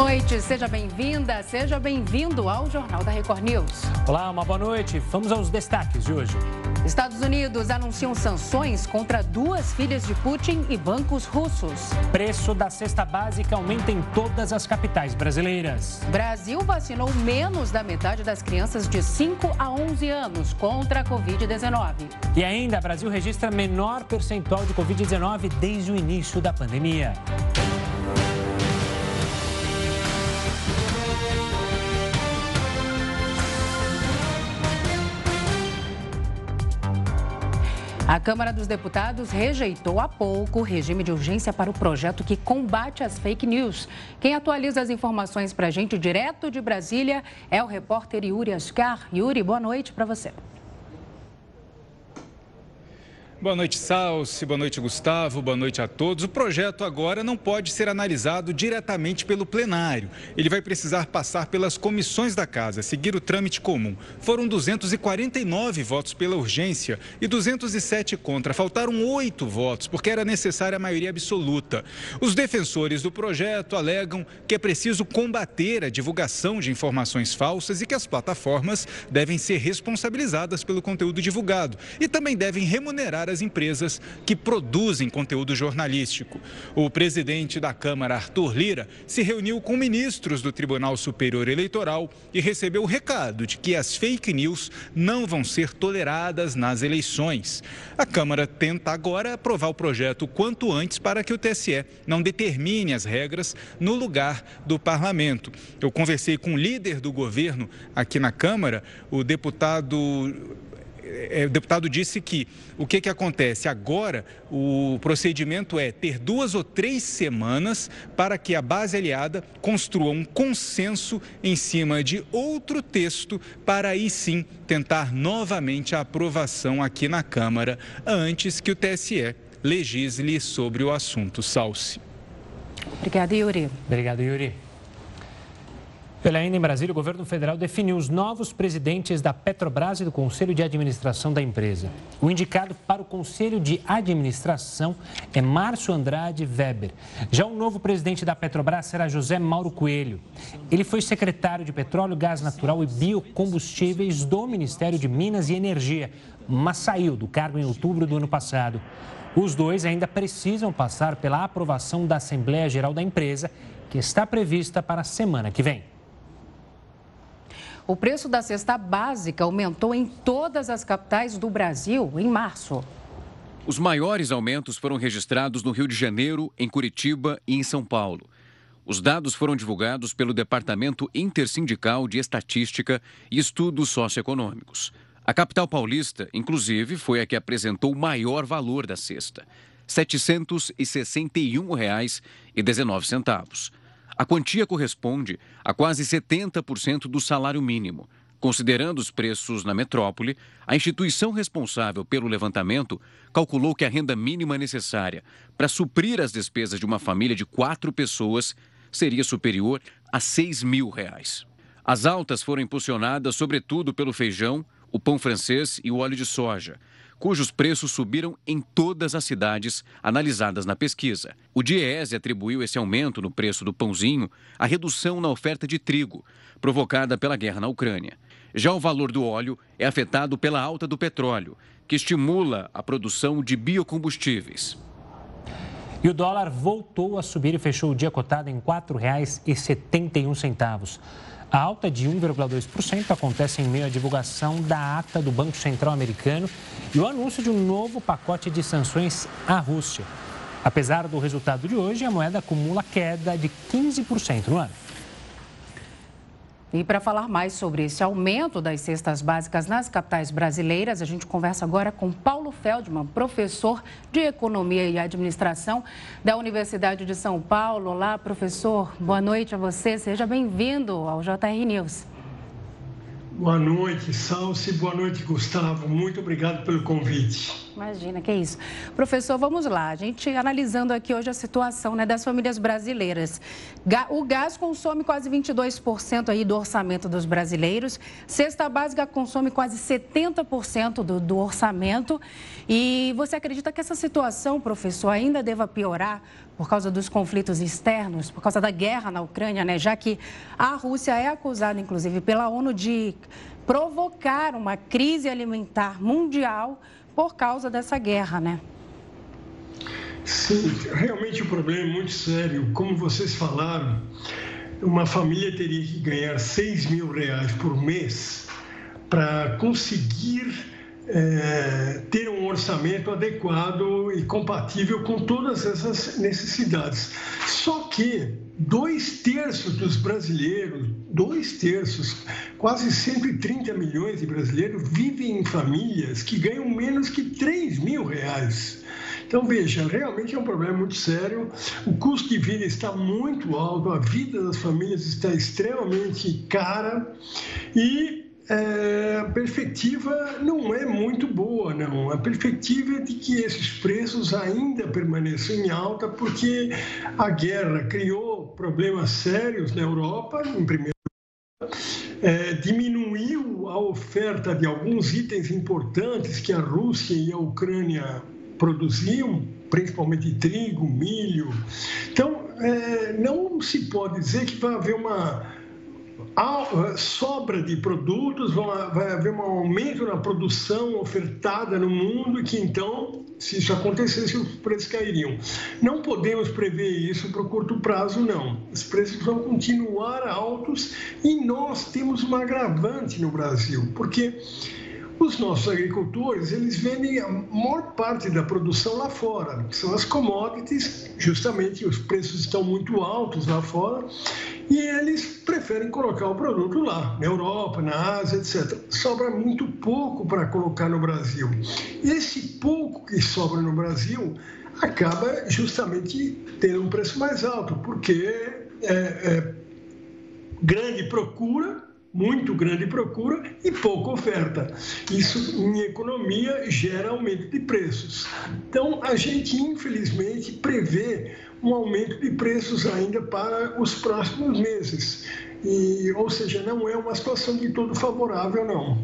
Boa noite, seja bem-vinda, seja bem-vindo ao Jornal da Record News. Olá, uma boa noite. Vamos aos destaques de hoje. Estados Unidos anunciam sanções contra duas filhas de Putin e bancos russos. Preço da cesta básica aumenta em todas as capitais brasileiras. Brasil vacinou menos da metade das crianças de 5 a 11 anos contra a Covid-19. E ainda, Brasil registra menor percentual de Covid-19 desde o início da pandemia. A Câmara dos Deputados rejeitou há pouco o regime de urgência para o projeto que combate as fake news. Quem atualiza as informações para a gente direto de Brasília é o repórter Yuri Ascar. Yuri, boa noite para você. Boa noite, Salsi. Boa noite, Gustavo. Boa noite a todos. O projeto agora não pode ser analisado diretamente pelo plenário. Ele vai precisar passar pelas comissões da casa, seguir o trâmite comum. Foram 249 votos pela urgência e 207 contra. Faltaram oito votos, porque era necessária a maioria absoluta. Os defensores do projeto alegam que é preciso combater a divulgação de informações falsas e que as plataformas devem ser responsabilizadas pelo conteúdo divulgado e também devem remunerar para as empresas que produzem conteúdo jornalístico. O presidente da Câmara, Arthur Lira, se reuniu com ministros do Tribunal Superior Eleitoral e recebeu o recado de que as fake news não vão ser toleradas nas eleições. A Câmara tenta agora aprovar o projeto quanto antes para que o TSE não determine as regras no lugar do parlamento. Eu conversei com o líder do governo aqui na Câmara, o deputado o deputado disse que o que, que acontece? Agora, o procedimento é ter duas ou três semanas para que a base aliada construa um consenso em cima de outro texto, para aí sim tentar novamente a aprovação aqui na Câmara, antes que o TSE legisle sobre o assunto. Salce. Obrigada, Yuri. Obrigado, Yuri. Pela ainda em Brasília, o governo federal definiu os novos presidentes da Petrobras e do Conselho de Administração da empresa. O indicado para o Conselho de Administração é Márcio Andrade Weber. Já o novo presidente da Petrobras será José Mauro Coelho. Ele foi secretário de Petróleo, Gás Natural e Biocombustíveis do Ministério de Minas e Energia, mas saiu do cargo em outubro do ano passado. Os dois ainda precisam passar pela aprovação da Assembleia Geral da empresa, que está prevista para a semana que vem. O preço da cesta básica aumentou em todas as capitais do Brasil em março. Os maiores aumentos foram registrados no Rio de Janeiro, em Curitiba e em São Paulo. Os dados foram divulgados pelo Departamento Intersindical de Estatística e Estudos Socioeconômicos. A capital paulista, inclusive, foi a que apresentou o maior valor da cesta, R$ 761,19. A quantia corresponde a quase 70% do salário mínimo. Considerando os preços na metrópole, a instituição responsável pelo levantamento calculou que a renda mínima necessária para suprir as despesas de uma família de quatro pessoas seria superior a 6 mil reais. As altas foram impulsionadas sobretudo pelo feijão, o pão francês e o óleo de soja, cujos preços subiram em todas as cidades analisadas na pesquisa. O Diese atribuiu esse aumento no preço do pãozinho à redução na oferta de trigo, provocada pela guerra na Ucrânia. Já o valor do óleo é afetado pela alta do petróleo, que estimula a produção de biocombustíveis. E o dólar voltou a subir e fechou o dia cotado em R$ 4,71. A alta de 1,2% acontece em meio à divulgação da ata do Banco Central Americano e o anúncio de um novo pacote de sanções à Rússia. Apesar do resultado de hoje, a moeda acumula queda de 15% no ano. E para falar mais sobre esse aumento das cestas básicas nas capitais brasileiras, a gente conversa agora com Paulo Feldman, professor de Economia e Administração da Universidade de São Paulo. Olá, professor. Boa noite a você. Seja bem-vindo ao JR News. Boa noite, Salsi. Boa noite, Gustavo. Muito obrigado pelo convite. Imagina, que isso. Professor, vamos lá. A gente analisando aqui hoje a situação né, das famílias brasileiras. O gás consome quase 22% aí do orçamento dos brasileiros. Cesta básica consome quase 70% do, do orçamento. E você acredita que essa situação, professor, ainda deva piorar por causa dos conflitos externos, por causa da guerra na Ucrânia, né? Já que a Rússia é acusada, inclusive, pela ONU de provocar uma crise alimentar mundial por causa dessa guerra, né? Sim, realmente o problema é muito sério. Como vocês falaram, uma família teria que ganhar 6 mil reais por mês para conseguir é, ter um orçamento adequado e compatível com todas essas necessidades. Só que dois terços dos brasileiros, dois terços, quase 130 milhões de brasileiros vivem em famílias que ganham menos que 3 mil reais. Então, veja, realmente é um problema muito sério. O custo de vida está muito alto, a vida das famílias está extremamente cara e é, a perspectiva não é muito boa, não. A perspectiva é de que esses preços ainda permaneçam em alta, porque a guerra criou problemas sérios na Europa, em primeiro lugar, é, diminuiu a oferta de alguns itens importantes que a Rússia e a Ucrânia produziam, principalmente trigo, milho. Então, é, não se pode dizer que vai haver uma sobra de produtos, vai haver um aumento na produção ofertada no mundo e que então, se isso acontecesse, os preços cairiam. Não podemos prever isso para o curto prazo, não. Os preços vão continuar altos e nós temos uma agravante no Brasil, porque os nossos agricultores, eles vendem a maior parte da produção lá fora, que são as commodities, justamente os preços estão muito altos lá fora, e eles preferem colocar o produto lá, na Europa, na Ásia, etc. Sobra muito pouco para colocar no Brasil. Esse pouco que sobra no Brasil acaba justamente tendo um preço mais alto, porque é, é grande procura muito grande procura e pouca oferta. Isso, em economia, gera aumento de preços. Então, a gente, infelizmente, prevê um aumento de preços ainda para os próximos meses. E, ou seja, não é uma situação de todo favorável, não.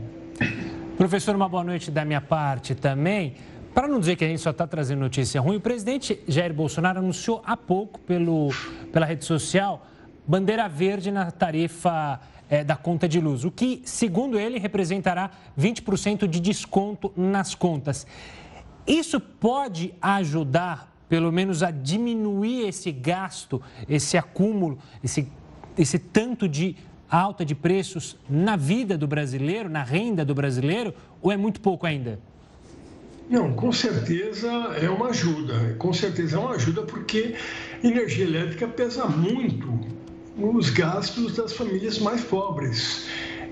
Professor, uma boa noite da minha parte também. Para não dizer que a gente só está trazendo notícia ruim, o presidente Jair Bolsonaro anunciou há pouco pelo, pela rede social bandeira verde na tarifa é, da conta de luz, o que, segundo ele, representará 20% de desconto nas contas. Isso pode ajudar, pelo menos, a diminuir esse gasto, esse acúmulo, esse, esse tanto de alta de preços na vida do brasileiro, na renda do brasileiro, ou é muito pouco ainda? Não, com certeza é uma ajuda. Com certeza é uma ajuda porque energia elétrica pesa muito os gastos das famílias mais pobres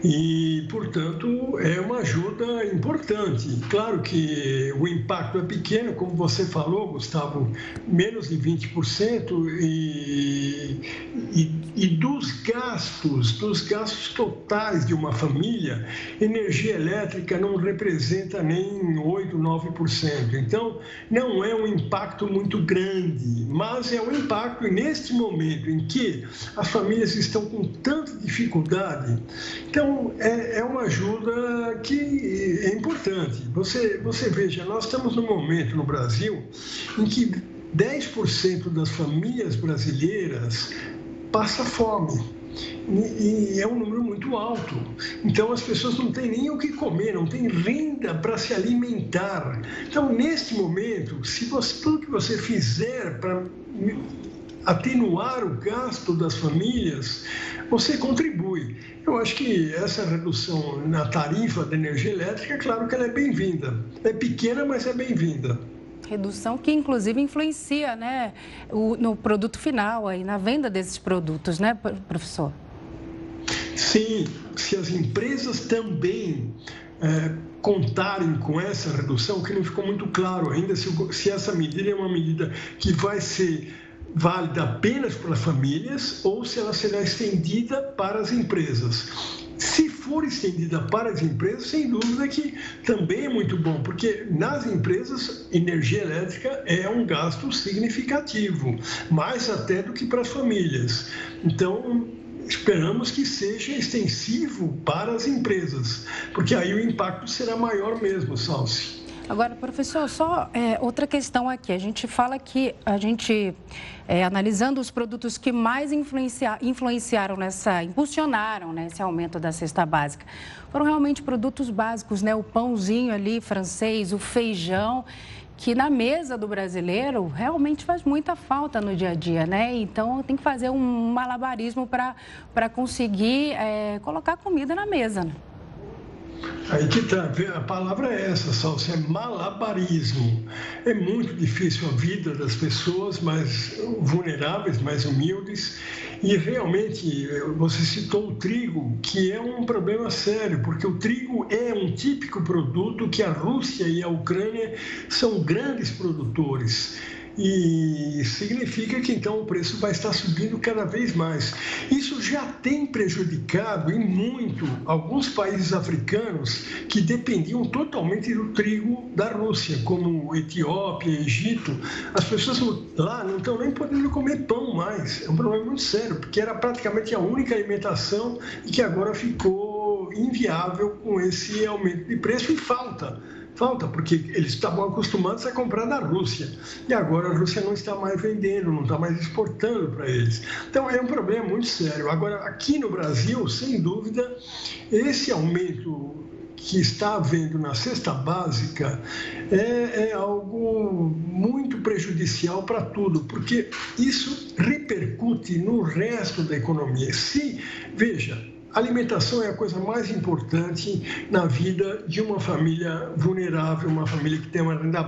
e, portanto, é uma ajuda importante. Claro que o impacto é pequeno, como você falou, Gustavo, menos de 20%, e, e, e dos gastos, dos gastos totais de uma família, energia elétrica não representa nem 8, 9%. Então, não é um impacto muito grande, mas é um impacto, neste momento em que as famílias estão com tanta dificuldade, então, é, é uma ajuda que é importante. Você, você veja, nós estamos num momento no Brasil em que 10% das famílias brasileiras passa fome. E, é um número muito alto. Então as pessoas não têm nem o que comer, não têm renda para se alimentar. Então, neste momento, se você, tudo que você fizer para atenuar o gasto das famílias, você contribui. Eu acho que essa redução na tarifa da energia elétrica, claro que ela é bem-vinda. É pequena, mas é bem-vinda. Redução que, inclusive, influencia né, o, no produto final, aí, na venda desses produtos, né, professor? Sim, se as empresas também é, contarem com essa redução, que não ficou muito claro ainda se, se essa medida é uma medida que vai ser válida apenas para famílias ou se ela será estendida para as empresas. Se for estendida para as empresas, sem dúvida que também é muito bom, porque nas empresas energia elétrica é um gasto significativo, mais até do que para as famílias. Então, esperamos que seja extensivo para as empresas, porque aí o impacto será maior mesmo, Salsi. Agora, professor, só é, outra questão aqui. A gente fala que a gente, é, analisando os produtos que mais influencia, influenciaram nessa, impulsionaram né, esse aumento da cesta básica, foram realmente produtos básicos, né? O pãozinho ali francês, o feijão que na mesa do brasileiro realmente faz muita falta no dia a dia, né? Então tem que fazer um malabarismo para conseguir é, colocar comida na mesa. Né? Aí que tá, a palavra é essa, Salsa, é malabarismo. É muito difícil a vida das pessoas mais vulneráveis, mais humildes. E realmente, você citou o trigo, que é um problema sério, porque o trigo é um típico produto que a Rússia e a Ucrânia são grandes produtores e significa que então o preço vai estar subindo cada vez mais. Isso já tem prejudicado em muito alguns países africanos que dependiam totalmente do trigo da Rússia, como Etiópia, Egito. As pessoas lá não estão nem podendo comer pão mais. É um problema muito sério, porque era praticamente a única alimentação e que agora ficou inviável com esse aumento de preço e falta falta, porque eles estavam acostumados a comprar da Rússia. E agora a Rússia não está mais vendendo, não está mais exportando para eles. Então é um problema muito sério. Agora, aqui no Brasil, sem dúvida, esse aumento que está havendo na cesta básica é, é algo muito prejudicial para tudo, porque isso repercute no resto da economia. Se, veja, alimentação é a coisa mais importante na vida de uma família vulnerável, uma família que tem uma renda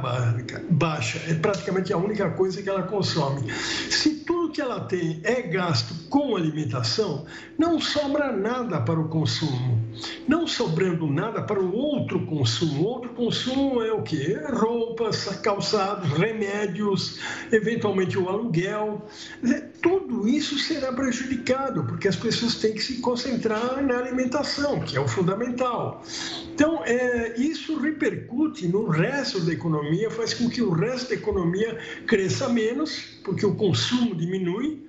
baixa. É praticamente a única coisa que ela consome. Se tudo que ela tem é gasto com alimentação, não sobra nada para o consumo. Não sobrando nada para o outro consumo. Outro consumo é o quê? Roupas, calçados, remédios, eventualmente o aluguel. Tudo isso será prejudicado, porque as pessoas têm que se concentrar na alimentação, que é o fundamental. Então, é, isso repercute no resto da economia, faz com que o resto da economia cresça menos, porque o consumo diminui,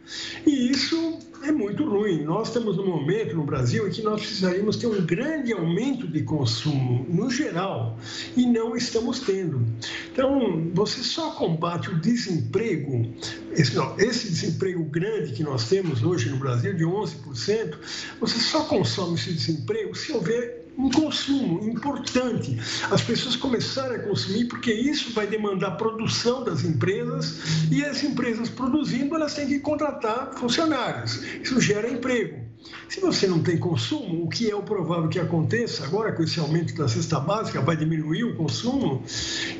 e isso é muito ruim. Nós estamos num momento no Brasil em que nós precisaríamos ter um grande aumento de consumo, no geral, e não estamos tendo. Então, você só combate o desemprego, esse, não, esse desemprego grande que nós temos hoje no Brasil, de 11%, você só consome esse desemprego se houver um consumo importante. As pessoas começarem a consumir porque isso vai demandar produção das empresas e as empresas produzindo, elas têm que contratar funcionários. Isso gera emprego. Se você não tem consumo, o que é o provável que aconteça agora com esse aumento da cesta básica, vai diminuir o consumo,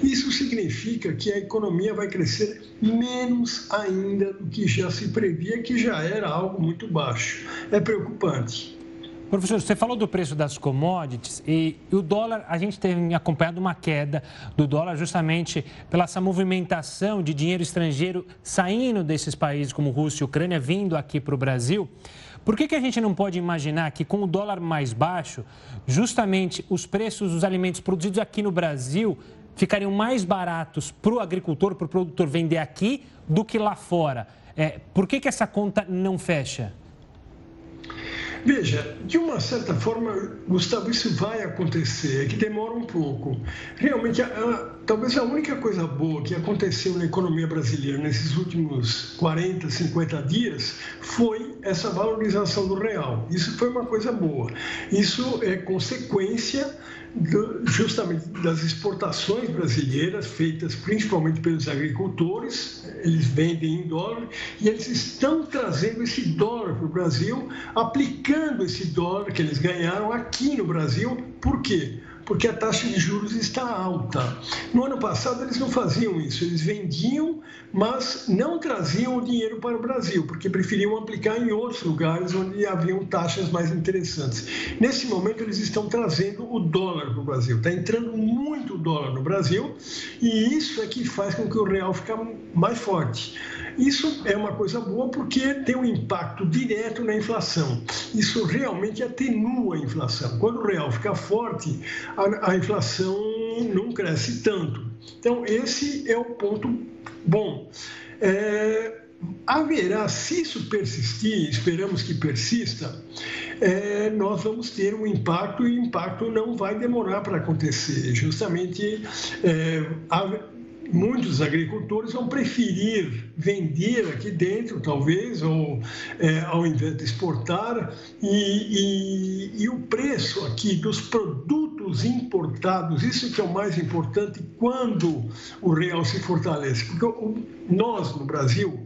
isso significa que a economia vai crescer menos ainda do que já se previa, que já era algo muito baixo. É preocupante. Professor, você falou do preço das commodities e, o dólar, a gente tem acompanhado uma queda do dólar justamente pela essa movimentação de dinheiro estrangeiro saindo desses países como Rússia e Ucrânia, vindo aqui para o Brasil. Por que, que a gente não pode imaginar que com o dólar mais baixo, justamente os preços dos alimentos produzidos aqui no Brasil ficariam mais baratos para o agricultor, para o produtor vender aqui do que lá fora? É, por que, que essa conta não fecha? Veja, de uma certa forma, Gustavo, isso vai acontecer, é que demora um pouco. Realmente, a, a, talvez a única coisa boa que aconteceu na economia brasileira nesses últimos 40, 50 dias foi essa valorização do real. Isso foi uma coisa boa. Isso é consequência justamente das exportações brasileiras feitas principalmente pelos agricultores, eles vendem em dólar e eles estão trazendo esse dólar para o Brasil, aplicando esse dólar que eles ganharam aqui no Brasil. Por quê? Porque a taxa de juros está alta. No ano passado, eles não faziam isso, eles vendiam, mas não traziam o dinheiro para o Brasil, porque preferiam aplicar em outros lugares onde haviam taxas mais interessantes. Nesse momento, eles estão trazendo o dólar para o Brasil, está entrando muito dólar no Brasil, e isso é que faz com que o real fique mais forte. Isso é uma coisa boa porque tem um impacto direto na inflação. Isso realmente atenua a inflação. Quando o real fica forte, a, a inflação não cresce tanto. Então, esse é o ponto bom. É, haverá, se isso persistir, esperamos que persista, é, nós vamos ter um impacto e o impacto não vai demorar para acontecer. Justamente, é, muitos agricultores vão preferir vender aqui dentro, talvez, ou é, ao invés de exportar, e, e, e, o preço aqui dos produtos importados, isso que é o mais importante quando o real se fortalece, porque nós no Brasil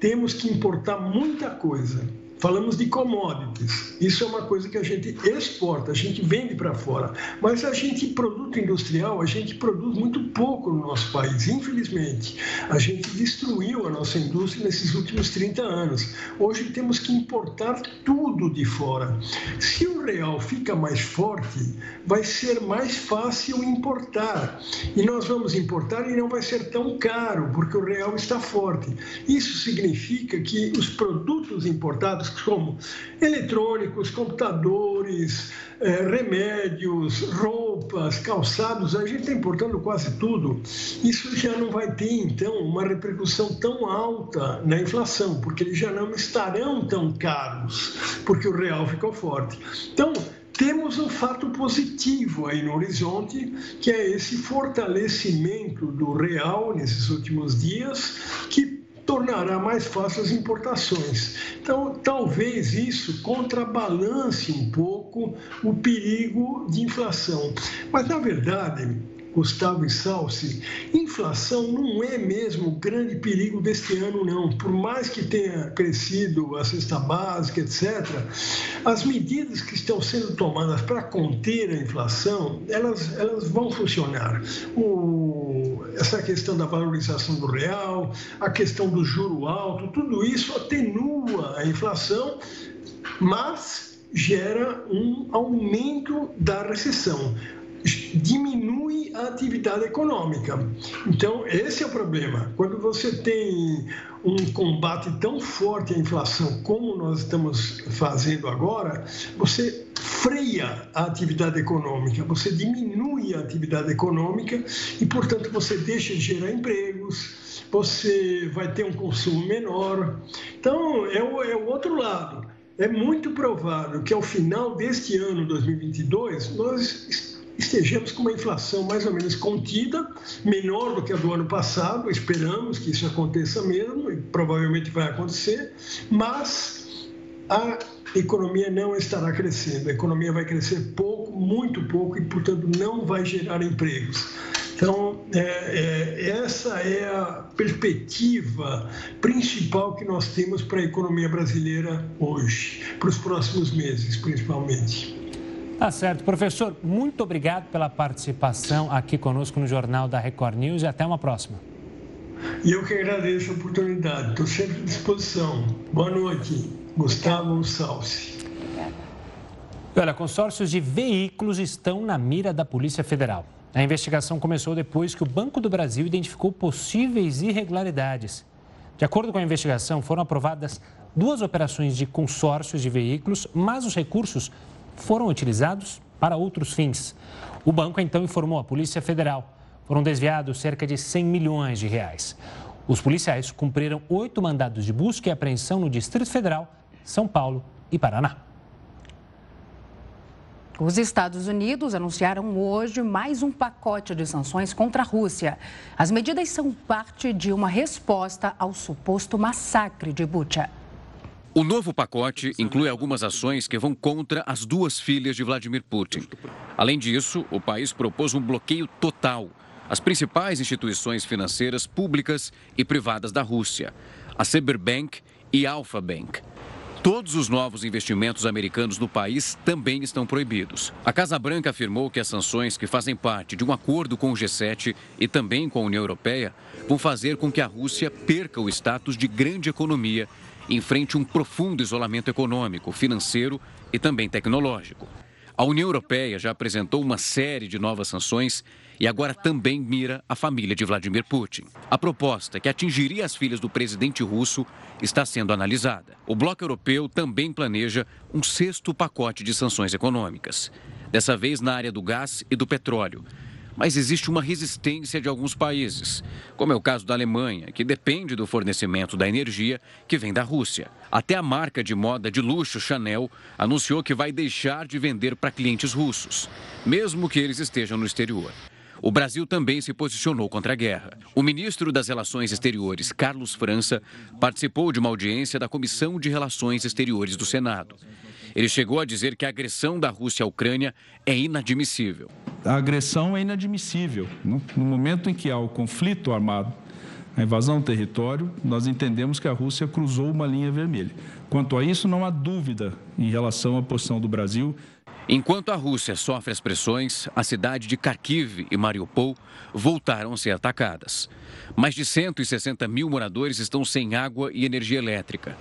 temos que importar muita coisa Falamos de commodities. Isso é uma coisa que a gente exporta, a gente vende para fora. Mas a gente, produto industrial, a gente produz muito pouco no nosso país, infelizmente. A gente destruiu a nossa indústria nesses últimos 30 anos. Hoje temos que importar tudo de fora. Se o real fica mais forte, vai ser mais fácil importar. E nós vamos importar e não vai ser tão caro, porque o real está forte. Isso significa que os produtos importados como eletrônicos, computadores, é, remédios, roupas, calçados, a gente está importando quase tudo. Isso já não vai ter, então, uma repercussão tão alta na inflação, porque eles já não estarão tão caros, porque o real ficou forte. Então, temos um fato positivo aí no horizonte, que é esse fortalecimento do real nesses últimos dias, que tornará mais fácil as importações. Então, talvez isso contrabalance um pouco o perigo de inflação. Mas, na verdade, Gustavo e Salsi, inflação não é mesmo o grande perigo deste ano, não. Por mais que tenha crescido a cesta básica, etc., as medidas que estão sendo tomadas para conter a inflação, elas, elas vão funcionar. O, essa questão da valorização do real, a questão do juro alto, tudo isso atenua a inflação, mas gera um aumento da recessão diminui a atividade econômica. Então, esse é o problema. Quando você tem um combate tão forte à inflação como nós estamos fazendo agora, você freia a atividade econômica, você diminui a atividade econômica e, portanto, você deixa de gerar empregos, você vai ter um consumo menor. Então, é o, é o outro lado. É muito provável que ao final deste ano 2022 nós estejamos com uma inflação mais ou menos contida, menor do que a do ano passado, esperamos que isso aconteça mesmo, e provavelmente vai acontecer, mas a economia não estará crescendo, a economia vai crescer pouco, muito pouco, e, portanto, não vai gerar empregos. Então, é, é, essa é a perspectiva principal que nós temos para a economia brasileira hoje, para os próximos meses, principalmente. Tá certo. Professor, muito obrigado pela participação aqui conosco no Jornal da Record News e até uma próxima. E eu que agradeço a oportunidade. Estou sempre à disposição. Boa noite. Gustavo Salsi. Olha, consórcios de veículos estão na mira da Polícia Federal. A investigação começou depois que o Banco do Brasil identificou possíveis irregularidades. De acordo com a investigação, foram aprovadas duas operações de consórcios de veículos, mas os recursos foram utilizados para outros fins. O banco então informou a Polícia Federal. Foram desviados cerca de 100 milhões de reais. Os policiais cumpriram oito mandados de busca e apreensão no Distrito Federal, São Paulo e Paraná. Os Estados Unidos anunciaram hoje mais um pacote de sanções contra a Rússia. As medidas são parte de uma resposta ao suposto massacre de Bucha. O novo pacote inclui algumas ações que vão contra as duas filhas de Vladimir Putin. Além disso, o país propôs um bloqueio total às principais instituições financeiras públicas e privadas da Rússia, a Cyberbank e Alpha Bank. Todos os novos investimentos americanos no país também estão proibidos. A Casa Branca afirmou que as sanções que fazem parte de um acordo com o G7 e também com a União Europeia vão fazer com que a Rússia perca o status de grande economia enfrente um profundo isolamento econômico, financeiro e também tecnológico. A União Europeia já apresentou uma série de novas sanções e agora também mira a família de Vladimir Putin. A proposta, que atingiria as filhas do presidente russo, está sendo analisada. O bloco europeu também planeja um sexto pacote de sanções econômicas, dessa vez na área do gás e do petróleo. mas existe uma resistência de alguns países, como é o caso da Alemanha, que depende do fornecimento da energia que vem da Rússia. Até a marca de moda de luxo Chanel anunciou que vai deixar de vender para clientes russos, mesmo que eles estejam no exterior. O Brasil também se posicionou contra a guerra. O ministro das Relações Exteriores, Carlos França, participou de uma audiência da Comissão de Relações Exteriores do Senado. Ele chegou a dizer que a agressão da Rússia à Ucrânia é inadmissível. A agressão é inadmissível. No momento em que há o conflito armado, a invasão do território, nós entendemos que a Rússia cruzou uma linha vermelha. Quanto a isso, não há dúvida em relação à posição do Brasil. Enquanto a Rússia sofre as pressões, a cidade de Kharkiv e Mariupol voltaram a ser atacadas. Mais de 160 mil moradores estão sem água e energia elétrica.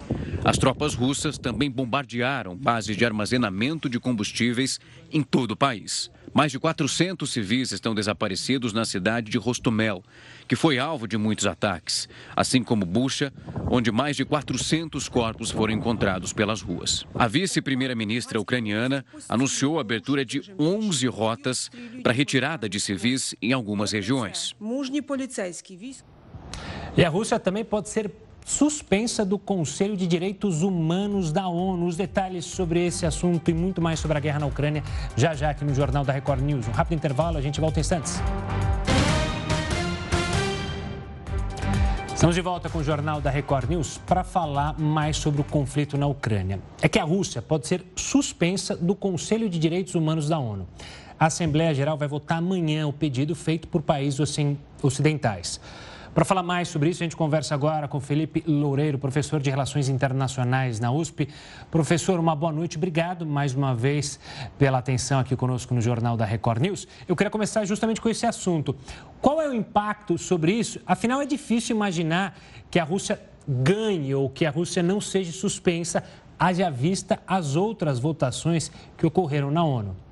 As tropas russas também bombardearam bases de armazenamento de combustíveis em todo o país. Mais de 400 civis estão desaparecidos na cidade de Rostomel, que foi alvo de muitos ataques, assim como Bucha, onde mais de 400 corpos foram encontrados pelas ruas. A vice-primeira-ministra ucraniana anunciou a abertura de 11 rotas para retirada de civis em algumas regiões. E a Rússia também pode ser suspensa do Conselho de Direitos Humanos da ONU. Os detalhes sobre esse assunto e muito mais sobre a guerra na Ucrânia já já aqui no Jornal da Record News. Um rápido intervalo, a gente volta em instantes. Estamos de volta com o Jornal da Record News para falar mais sobre o conflito na Ucrânia. É que a Rússia pode ser suspensa do Conselho de Direitos Humanos da ONU. A Assembleia Geral vai votar amanhã o pedido feito por países ocidentais. Para falar mais sobre isso, a gente conversa agora com Felipe Loureiro, professor de Relações Internacionais na USP. Professor, uma boa noite. Obrigado mais uma vez pela atenção aqui conosco no Jornal da Record News. Eu queria começar justamente com esse assunto. Qual é o impacto sobre isso? Afinal, é difícil imaginar que a Rússia ganhe ou que a Rússia não seja suspensa, haja vista as outras votações que ocorreram na ONU.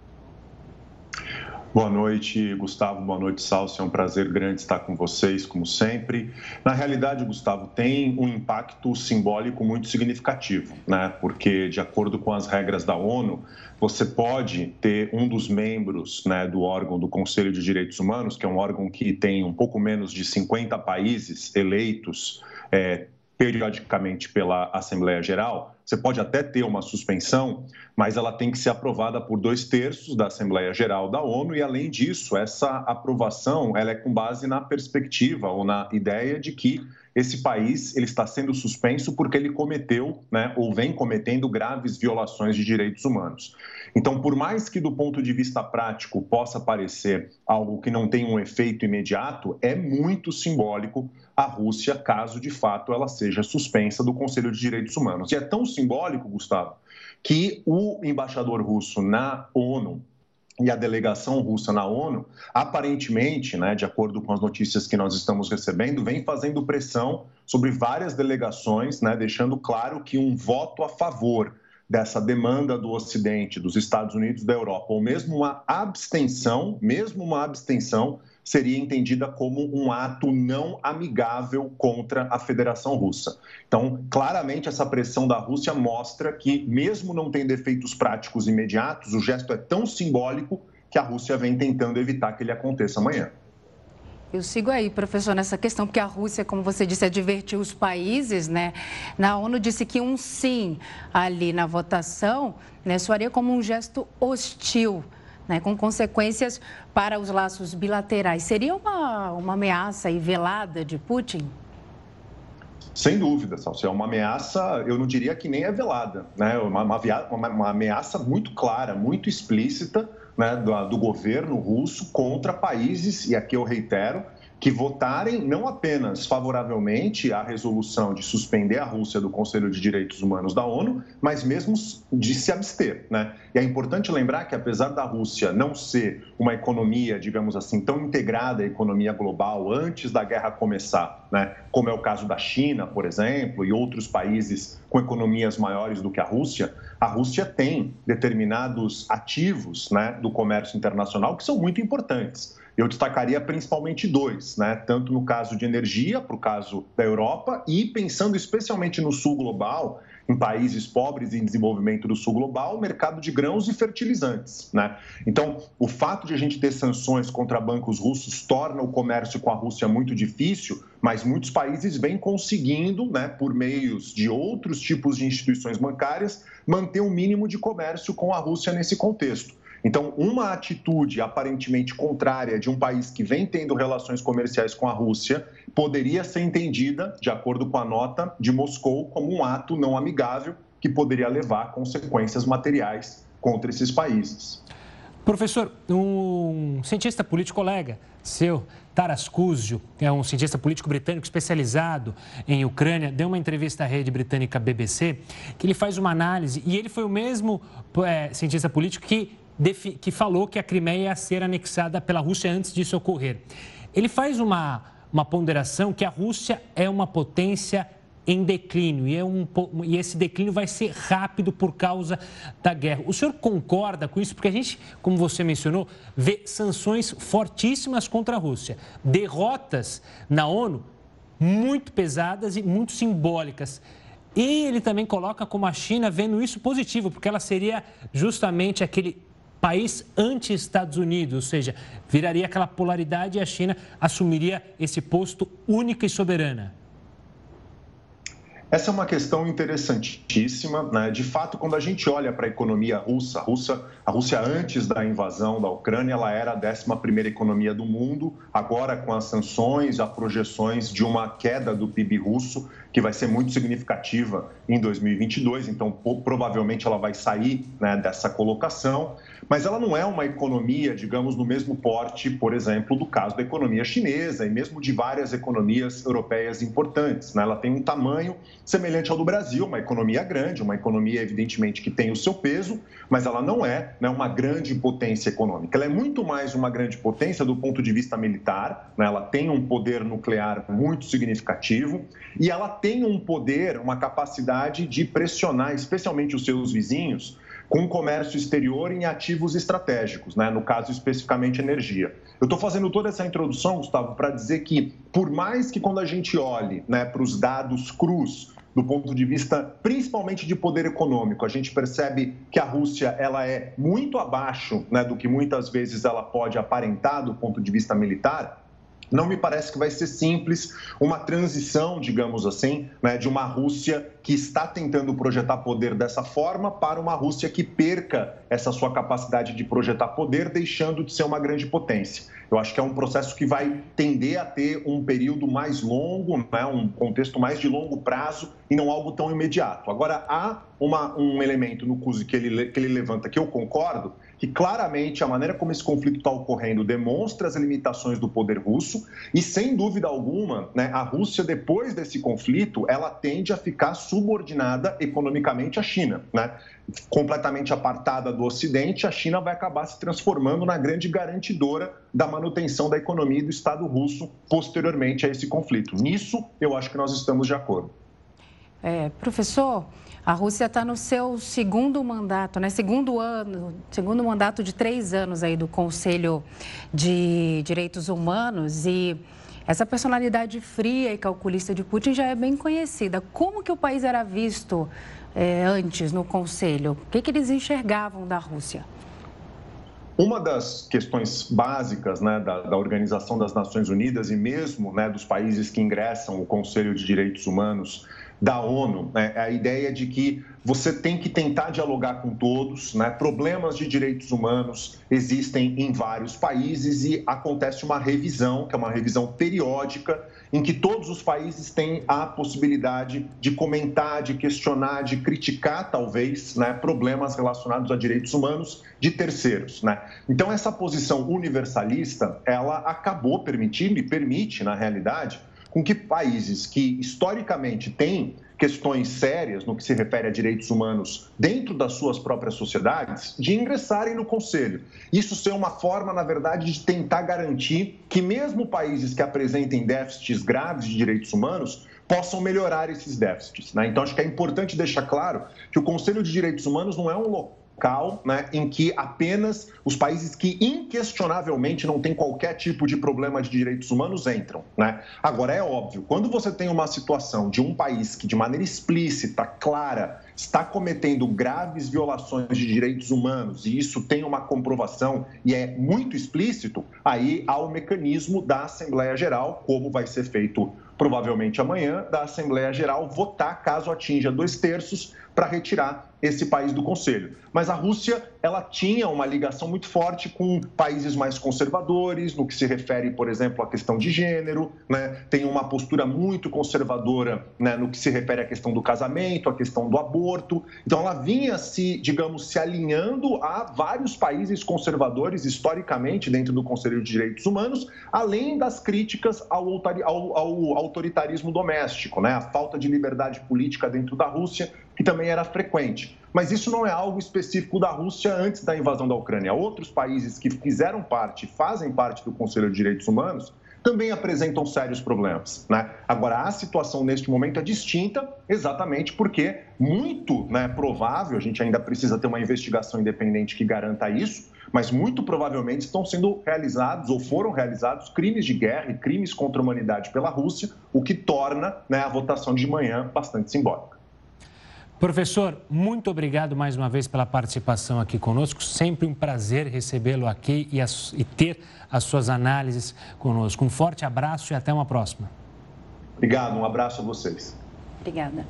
Boa noite, Gustavo. Boa noite, Salso. É um prazer grande estar com vocês, como sempre. Na realidade, Gustavo, tem um impacto simbólico muito significativo, né? Porque, de acordo com as regras da ONU, você pode ter um dos membros né, do órgão do Conselho de Direitos Humanos, que é um órgão que tem um pouco menos de 50 países eleitos é, periodicamente pela Assembleia Geral, você pode até ter uma suspensão, mas ela tem que ser aprovada por dois terços da Assembleia Geral da ONU e, além disso, essa aprovação ela é com base na perspectiva ou na ideia de que esse país ele está sendo suspenso porque ele cometeu, né, ou vem cometendo graves violações de direitos humanos. Então, por mais que do ponto de vista prático possa parecer algo que não tem um efeito imediato, é muito simbólico a Rússia, caso de fato ela seja suspensa do Conselho de Direitos Humanos. E é tão simbólico, Gustavo, que o embaixador russo na ONU, e a delegação russa na ONU, aparentemente, né, de acordo com as notícias que nós estamos recebendo, vem fazendo pressão sobre várias delegações, né, deixando claro que um voto a favor dessa demanda do Ocidente, dos Estados Unidos, da Europa, ou mesmo uma abstenção, mesmo uma abstenção, seria entendida como um ato não amigável contra a Federação Russa. Então, claramente, essa pressão da Rússia mostra que, mesmo não tendo efeitos práticos imediatos, o gesto é tão simbólico que a Rússia vem tentando evitar que ele aconteça amanhã. Eu sigo aí, professor, nessa questão, porque a Rússia, como você disse, advertiu os países, né? Na ONU disse que um sim ali na votação né, soaria como um gesto hostil né, com consequências para os laços bilaterais. Seria uma, uma ameaça e velada de Putin? Sem dúvida, Salsi. É uma ameaça, eu não diria que nem é velada, né? uma, uma, uma ameaça muito clara, muito explícita né, do, do governo russo contra países, e aqui eu reitero, que votarem não apenas favoravelmente à resolução de suspender a Rússia do Conselho de Direitos Humanos da ONU, mas mesmo de se abster. Né? E é importante lembrar que, apesar da Rússia não ser uma economia, digamos assim, tão integrada à economia global antes da guerra começar, né? como é o caso da China, por exemplo, e outros países com economias maiores do que a Rússia, a Rússia tem determinados ativos né, do comércio internacional que são muito importantes. Eu destacaria principalmente dois, né? tanto no caso de energia, para o caso da Europa, e pensando especialmente no sul global, em países pobres em desenvolvimento do sul global, o mercado de grãos e fertilizantes. Né? Então, o fato de a gente ter sanções contra bancos russos torna o comércio com a Rússia muito difícil, mas muitos países vêm conseguindo, né, por meios de outros tipos de instituições bancárias, manter um mínimo de comércio com a Rússia nesse contexto. Então, uma atitude aparentemente contrária de um país que vem tendo relações comerciais com a Rússia poderia ser entendida, de acordo com a nota de Moscou, como um ato não amigável que poderia levar a consequências materiais contra esses países. Professor, um cientista político colega seu, Taras Kuzio, que é um cientista político britânico especializado em Ucrânia, deu uma entrevista à rede britânica BBC, que ele faz uma análise, e ele foi o mesmo é, cientista político que, que falou que a Crimeia ia ser anexada pela Rússia antes disso ocorrer. Ele faz uma, uma ponderação que a Rússia é uma potência em declínio e, é um, e esse declínio vai ser rápido por causa da guerra. O senhor concorda com isso? Porque a gente, como você mencionou, vê sanções fortíssimas contra a Rússia, derrotas na ONU muito pesadas e muito simbólicas. E ele também coloca como a China vendo isso positivo, porque ela seria justamente aquele país anti-Estados Unidos, ou seja, viraria aquela polaridade e a China assumiria esse posto única e soberana. Essa é uma questão interessantíssima. Né? De fato, quando a gente olha para a economia russa, a Rússia, a Rússia antes da invasão da Ucrânia, ela era a 11ª economia do mundo. Agora, com as sanções, há projeções de uma queda do PIB russo, que vai ser muito significativa em 2022. Então, provavelmente ela vai sair né, dessa colocação mas ela não é uma economia, digamos, no mesmo porte, por exemplo, do caso da economia chinesa e mesmo de várias economias europeias importantes. Né? Ela tem um tamanho semelhante ao do Brasil, uma economia grande, uma economia, evidentemente, que tem o seu peso, mas ela não é né, uma grande potência econômica. Ela é muito mais uma grande potência do ponto de vista militar, né? ela tem um poder nuclear muito significativo e ela tem um poder, uma capacidade de pressionar, especialmente os seus vizinhos, com comércio exterior em ativos estratégicos, né? no caso especificamente energia. Eu estou fazendo toda essa introdução, Gustavo, para dizer que, por mais que quando a gente olhe né, para os dados crus, do ponto de vista principalmente de poder econômico, a gente percebe que a Rússia ela é muito abaixo né, do que muitas vezes ela pode aparentar do ponto de vista militar. Não me parece que vai ser simples uma transição, digamos assim, né, de uma Rússia que está tentando projetar poder dessa forma para uma Rússia que perca essa sua capacidade de projetar poder, deixando de ser uma grande potência. Eu acho que é um processo que vai tender a ter um período mais longo, né, um contexto mais de longo prazo e não algo tão imediato. Agora, há uma, um elemento no CUSE que ele, que ele levanta que eu concordo, que claramente a maneira como esse conflito está ocorrendo demonstra as limitações do poder russo e, sem dúvida alguma, né, a Rússia, depois desse conflito, ela tende a ficar subordinada economicamente à China. Né? Completamente apartada do Ocidente, a China vai acabar se transformando na grande garantidora da manutenção da economia do Estado russo posteriormente a esse conflito. Nisso, eu acho que nós estamos de acordo. É, professor, a Rússia está no seu segundo mandato, né? Segundo ano, segundo mandato de três anos aí do Conselho de Direitos Humanos e essa personalidade fria e calculista de Putin já é bem conhecida. Como que o país era visto é, antes no Conselho? O que, que eles enxergavam da Rússia? Uma das questões básicas né, da, da, Organização das Nações Unidas e mesmo né, dos países que ingressam o Conselho de Direitos Humanos da ONU, né? É a ideia de que você tem que tentar dialogar com todos, né? Problemas de direitos humanos existem em vários países e acontece uma revisão, que é uma revisão periódica, em que todos os países têm a possibilidade de comentar, de questionar, de criticar, talvez, né, problemas relacionados a direitos humanos de terceiros. Né? Então, essa posição universalista, ela acabou permitindo e permite, na realidade, com que países que historicamente têm questões sérias no que se refere a direitos humanos dentro das suas próprias sociedades, de ingressarem no Conselho. Isso ser uma forma, na verdade, de tentar garantir que mesmo países que apresentem déficits graves de direitos humanos possam melhorar esses déficits. Né? Então, acho que é importante deixar claro que o Conselho de Direitos Humanos não é um local né, em que apenas os países que inquestionavelmente não têm qualquer tipo de problema de direitos humanos entram. Né? Agora, é óbvio, quando você tem uma situação de um país que, de maneira explícita, clara, está cometendo graves violações de direitos humanos e isso tem uma comprovação e é muito explícito, aí há o mecanismo da Assembleia Geral, como vai ser feito provavelmente amanhã, da Assembleia Geral votar, caso atinja dois terços, para retirar esse país do Conselho. Mas a Rússia, ela tinha uma ligação muito forte com países mais conservadores, no que se refere, por exemplo, à questão de gênero, né? tem uma postura muito conservadora né, no que se refere à questão do casamento, à questão do aborto. Então, ela vinha se, digamos, se alinhando a vários países conservadores, historicamente, dentro do Conselho de Direitos Humanos, além das críticas ao, ao, ao autoritarismo doméstico, né? a falta de liberdade política dentro da Rússia que também era frequente. Mas isso não é algo específico da Rússia antes da invasão da Ucrânia. Outros países que fizeram parte, fazem parte do Conselho de Direitos Humanos, também apresentam sérios problemas. Né? Agora, a situação neste momento é distinta, exatamente porque muito né, provável, a gente ainda precisa ter uma investigação independente que garanta isso, mas muito provavelmente estão sendo realizados ou foram realizados crimes de guerra e crimes contra a humanidade pela Rússia, o que torna né, a votação de manhã bastante simbólica. Professor, muito obrigado mais uma vez pela participação aqui conosco. Sempre um prazer recebê-lo aqui e, as, e, ter as suas análises conosco. Um forte abraço e até uma próxima. Obrigado, um abraço a vocês. Obrigada.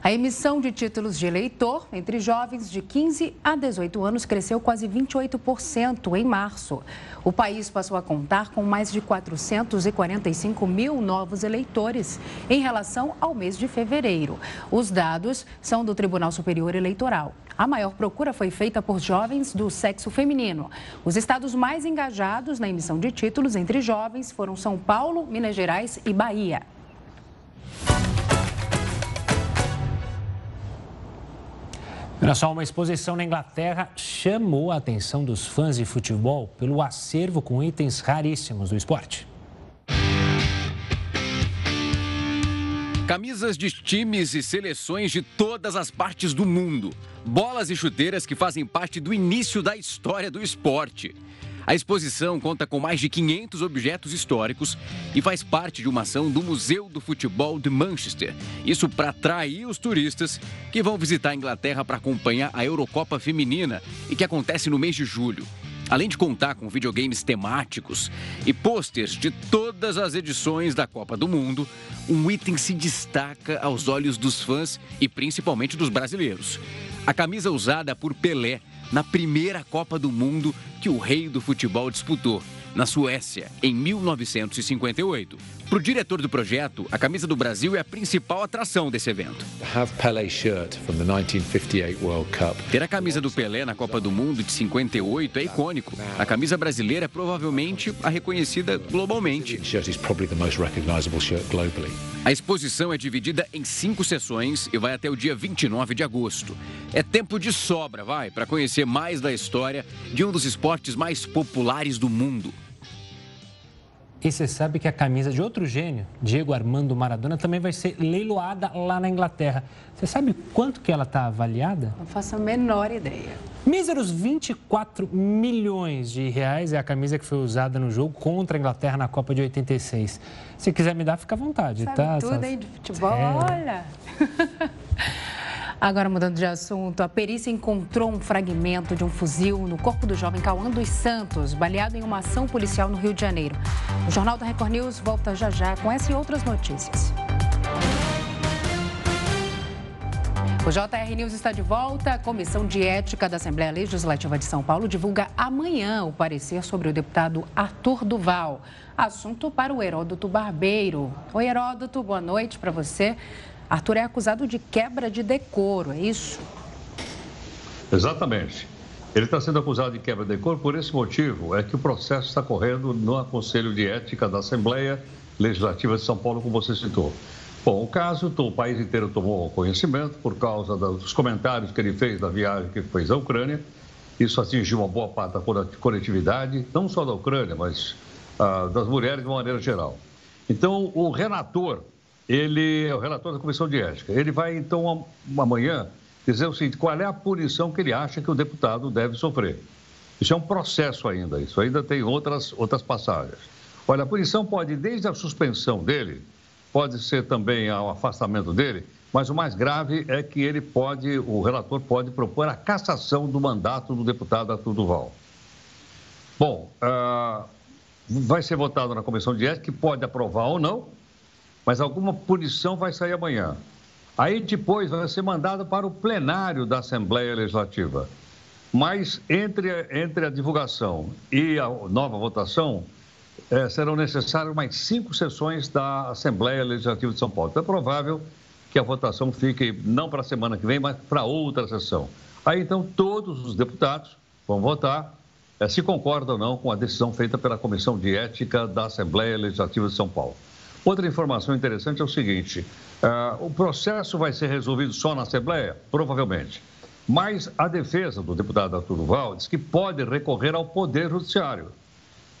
A emissão de títulos de eleitor entre jovens de 15 a 18 anos cresceu quase 28% em março. O país passou a contar com mais de 445 mil novos eleitores em relação ao mês de fevereiro. Os dados são do Tribunal Superior Eleitoral. A maior procura foi feita por jovens do sexo feminino. Os estados mais engajados na emissão de títulos entre jovens foram São Paulo, Minas Gerais e Bahia. Olha só, uma exposição na Inglaterra chamou a atenção dos fãs de futebol pelo acervo com itens raríssimos do esporte. Camisas de times e seleções de todas as partes do mundo. Bolas e chuteiras que fazem parte do início da história do esporte. A exposição conta com mais de 500 objetos históricos e faz parte de uma ação do Museu do Futebol de Manchester. Isso para atrair os turistas que vão visitar a Inglaterra para acompanhar a Eurocopa Feminina e que acontece no mês de julho. Além de contar com videogames temáticos e pôsteres de todas as edições da Copa do Mundo, um item se destaca aos olhos dos fãs e principalmente dos brasileiros. A camisa usada por Pelé na primeira Copa do Mundo que o rei do futebol disputou, na Suécia, em 1958. Para o diretor do projeto, a camisa do Brasil é a principal atração desse evento. Ter a camisa do Pelé na Copa do Mundo de 58 é icônico. A camisa brasileira é provavelmente a reconhecida globalmente. A exposição é dividida em cinco sessões e vai até o dia 29 de agosto. É tempo de sobra, vai, para conhecer mais da história de um dos esportes mais populares do mundo. E você sabe que a camisa de outro gênio, Diego Armando Maradona, também vai ser leiloada lá na Inglaterra. Você sabe quanto que ela está avaliada? Não faço a menor ideia. Míseros 24 milhões de reais é a camisa que foi usada no jogo contra a Inglaterra na Copa de 86. Se quiser me dar, fica à vontade, sabe tá? tudo aí de futebol, é. olha. Agora, mudando de assunto, a perícia encontrou um fragmento de um fuzil no corpo do jovem Cauã dos Santos, baleado em uma ação policial no Rio de Janeiro. O Jornal da Record News volta já já com essa e outras notícias. O JR News está de volta. A Comissão de Ética da Assembleia Legislativa de São Paulo divulga amanhã o parecer sobre o deputado Arthur Duval. Assunto para o Heródoto Barbeiro. Oi, Heródoto, boa noite para você. Arthur é acusado de quebra de decoro, é isso? Exatamente. Ele está sendo acusado de quebra de decoro por esse motivo, é que o processo está correndo no Conselho de Ética da Assembleia Legislativa de São Paulo, como você citou. Bom, o caso, o país inteiro tomou conhecimento por causa dos comentários que ele fez da viagem que fez à Ucrânia. Isso atingiu uma boa parte da coletividade, não só da Ucrânia, mas ah, das mulheres de uma maneira geral. Então, o relator ele é o relator da Comissão de Ética. Ele vai, então, amanhã, dizer o seguinte: qual é a punição que ele acha que o deputado deve sofrer. Isso é um processo ainda, isso ainda tem outras, outras passagens. Olha, a punição pode, desde a suspensão dele, pode ser também o afastamento dele, mas o mais grave é que ele pode, o relator pode propor a cassação do mandato do deputado Arthur Duval. Bom, uh, vai ser votado na comissão de ética, que pode aprovar ou não, mas alguma punição vai sair amanhã. Aí depois vai ser mandado para o plenário da Assembleia Legislativa. Mas entre, entre a divulgação e a nova votação, é, serão necessárias mais cinco sessões da Assembleia Legislativa de São Paulo. Então é provável que a votação fique não para a semana que vem, mas para outra sessão. Aí então todos os deputados vão votar é, se concordam ou não com a decisão feita pela Comissão de Ética da Assembleia Legislativa de São Paulo. Outra informação interessante é o seguinte: uh, o processo vai ser resolvido só na Assembleia? Provavelmente. Mas a defesa do deputado Arthur Duval diz que pode recorrer ao Poder Judiciário.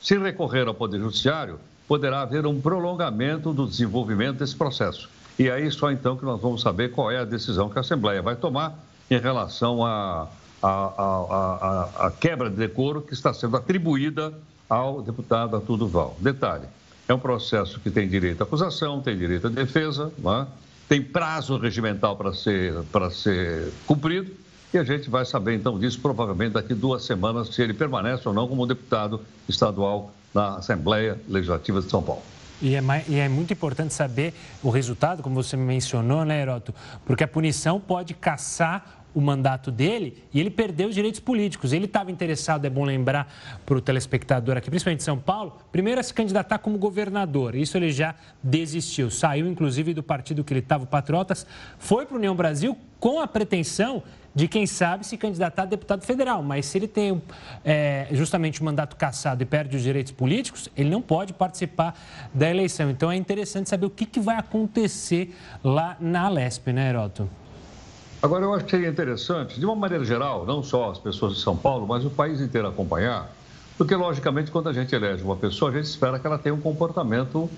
Se recorrer ao Poder Judiciário, poderá haver um prolongamento do desenvolvimento desse processo. E aí só então que nós vamos saber qual é a decisão que a Assembleia vai tomar em relação à a, a, a, a, quebra de decoro que está sendo atribuída ao deputado Arthur Duval. Detalhe, é um processo que tem direito à acusação, tem direito à defesa, é? tem prazo regimental para ser, para ser cumprido e a gente vai saber então disso provavelmente daqui duas semanas, se ele permanece ou não como deputado estadual na Assembleia Legislativa de São Paulo. E é, mais, e é, muito importante saber o resultado, como você mencionou, né, Heroto? Porque a punição pode caçar o mandato dele e ele perdeu os direitos políticos. Ele estava interessado, é bom lembrar para o telespectador aqui, principalmente de São Paulo, primeiro a se candidatar como governador. Isso ele já desistiu. Saiu, inclusive, do partido que ele estava, o Patriotas, foi para a União Brasil com a pretensão de, quem sabe, se candidatar a deputado federal. Mas se ele tem é, justamente o mandato cassado e perde os direitos políticos, ele não pode participar da eleição. Então é interessante saber o que, que vai acontecer lá na Alesp, né, Heroto? Agora, eu acho que seria interessante, de uma maneira geral, não só as pessoas de São Paulo, mas o país inteiro acompanhar, porque, logicamente, quando a gente elege uma pessoa, a gente espera que ela tenha um comportamento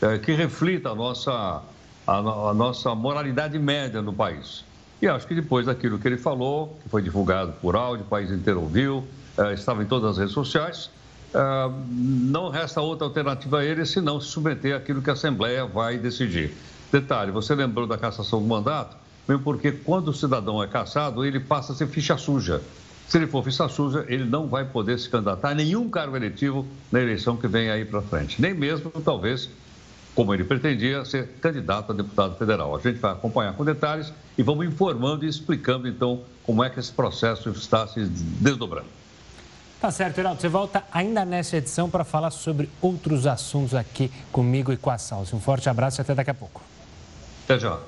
é, é, que reflita a nossa, a, a, nossa moralidade média no país. E acho que depois daquilo que ele falou, que foi divulgado por áudio, o país inteiro ouviu, é, estava em todas as redes sociais, é, não resta outra alternativa a ele senão se submeter àquilo que a Assembleia vai decidir. Detalhe, você lembrou da cassação do mandato? Mesmo porque quando o cidadão é caçado, ele passa a ser ficha suja. Se ele for ficha suja, ele não vai poder se candidatar a nenhum cargo eletivo na eleição que vem aí para frente. Nem mesmo, talvez, como ele pretendia, ser candidato a deputado federal. A gente vai acompanhar com detalhes e vamos informando e explicando, então, como é que esse processo está se desdobrando. Tá certo, Heraldo. Você volta ainda nessa edição para falar sobre outros assuntos aqui comigo e com a Salsi. Um forte abraço e até daqui a pouco. Até já.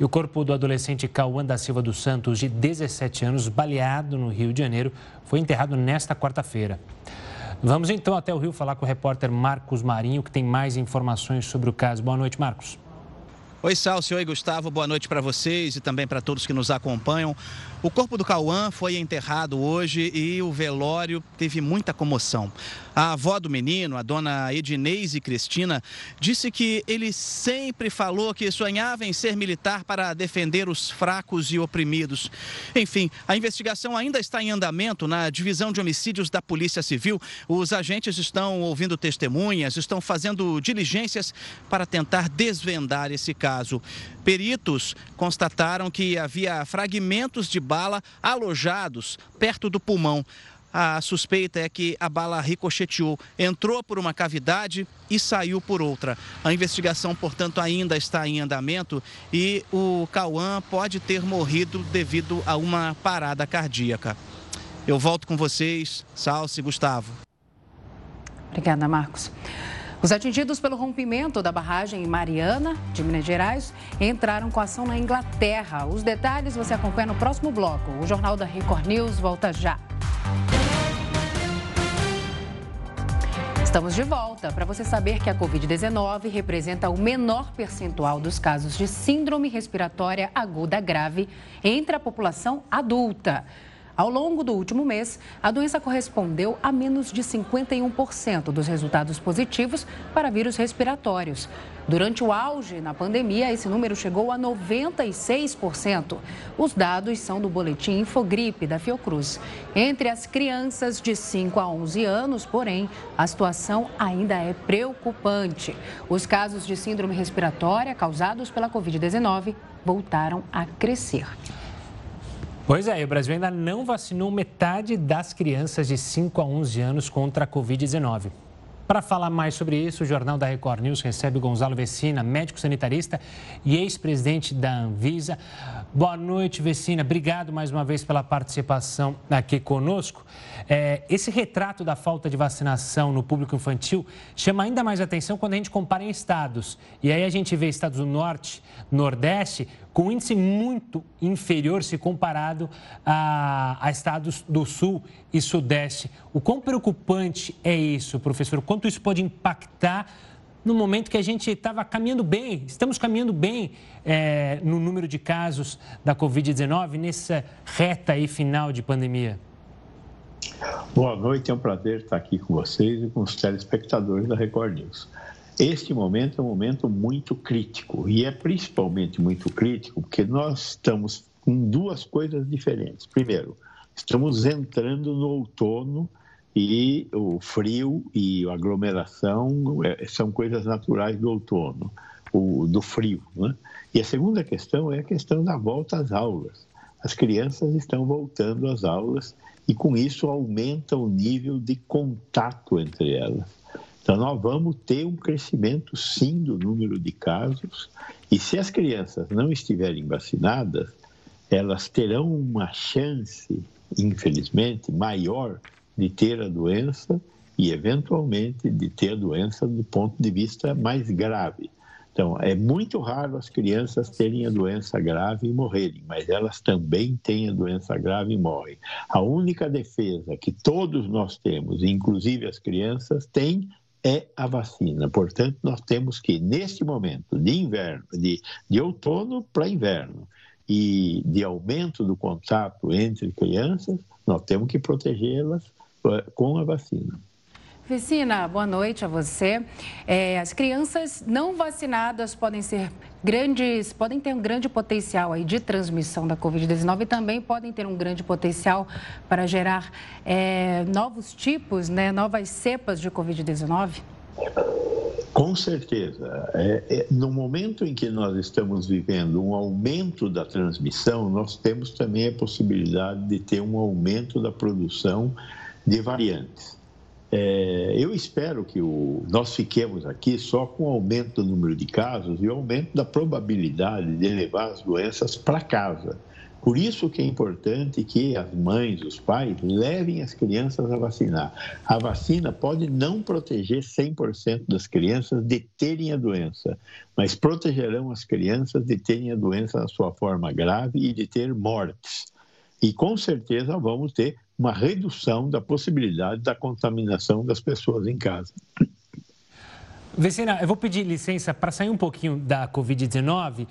E o corpo do adolescente Cauã da Silva dos Santos, de 17 anos, baleado no Rio de Janeiro, foi enterrado nesta quarta-feira. Vamos então até o Rio falar com o repórter Marcos Marinho, que tem mais informações sobre o caso. Boa noite, Marcos. Oi, Salcio. Oi, Gustavo. Boa noite para vocês e também para todos que nos acompanham. O corpo do Cauã foi enterrado hoje e o velório teve muita comoção. A avó do menino, a dona Edneise Cristina, disse que ele sempre falou que sonhava em ser militar para defender os fracos e oprimidos. Enfim, a investigação ainda está em andamento na divisão de homicídios da Polícia Civil. Os agentes estão ouvindo testemunhas, estão fazendo diligências para tentar desvendar esse caso. Peritos constataram que havia fragmentos de bala alojados perto do pulmão. A suspeita é que a bala ricocheteou, entrou por uma cavidade e saiu por outra. A investigação, portanto, ainda está em andamento e o Cauã pode ter morrido devido a uma parada cardíaca. Eu volto com vocês, Salce e Gustavo. Obrigada, Marcos. Os atingidos pelo rompimento da barragem Mariana, de Minas Gerais, entraram com ação na Inglaterra. Os detalhes você acompanha no próximo bloco. O Jornal da Record News volta já. Estamos de volta para você saber que a Covid-19 representa o menor percentual dos casos de síndrome respiratória aguda grave entre a população adulta. Ao longo do último mês, a doença correspondeu a menos de 51% dos resultados positivos para vírus respiratórios. Durante o auge na pandemia, esse número chegou a 96%. Os dados são do boletim Infogripe da Fiocruz. Entre as crianças de 5 a 11 anos, porém, a situação ainda é preocupante. Os casos de síndrome respiratória causados pela Covid-19 voltaram a crescer. Pois é, o Brasil ainda não vacinou metade das crianças de 5 a 11 anos contra a Covid-19. Para falar mais sobre isso, o Jornal da Record News recebe Gonzalo Vecina, médico sanitarista e ex-presidente da Anvisa. Boa noite, Vecina. Obrigado mais uma vez pela participação aqui conosco. É, esse retrato da falta de vacinação no público infantil chama ainda mais atenção quando a gente compara em estados. E aí a gente vê estados do Norte, Nordeste, com índice muito inferior se comparado a, a, estados do Sul e Sudeste. O quão preocupante é isso, professor? Quanto isso pode impactar no momento que a gente estava caminhando bem, estamos caminhando bem é, no número de casos da Covid-19 nessa reta aí final de pandemia? Boa noite, é um prazer estar aqui com vocês e com os telespectadores da Record News. Este momento é um momento muito crítico e é principalmente muito crítico porque nós estamos com duas coisas diferentes. Primeiro, estamos entrando no outono e o frio e a aglomeração é, são coisas naturais do outono, o, do frio. Né? E a segunda questão é a questão da volta às aulas. As crianças estão voltando às aulas e com isso aumenta o nível de contato entre elas. Então, nós vamos ter um crescimento, sim, do número de casos, e se as crianças não estiverem vacinadas, elas terão uma chance, infelizmente, maior de ter a doença e, eventualmente, de ter a doença do ponto de vista mais grave. Então, é muito raro as crianças terem a doença grave e morrerem, mas elas também têm a doença grave e morrem. A única defesa que todos nós temos, inclusive as crianças, tem é a vacina. Portanto, nós temos que, neste momento de inverno, de, de outono para inverno, e de aumento do contato entre crianças, nós temos que protegê-las com a vacina. Vicina, boa noite a você. É, as crianças não vacinadas podem ser grandes, podem ter um grande potencial aí de transmissão da Covid-19 e também podem ter um grande potencial para gerar é, novos tipos, né, novas cepas de Covid-19? Com certeza. É, é, no momento em que nós estamos vivendo um aumento da transmissão, nós temos também a possibilidade de ter um aumento da produção de variantes. É, eu espero que o, nós fiquemos aqui só com o aumento do número de casos e o aumento da probabilidade de levar as doenças para casa. Por isso que é importante que as mães, os pais, levem as crianças a vacinar. A vacina pode não proteger 100% das crianças de terem a doença, mas protegerão as crianças de terem a doença na sua forma grave e de ter mortes. E com certeza vamos ter uma redução da possibilidade da contaminação das pessoas em casa. Vecina, eu vou pedir licença para sair um pouquinho da Covid-19,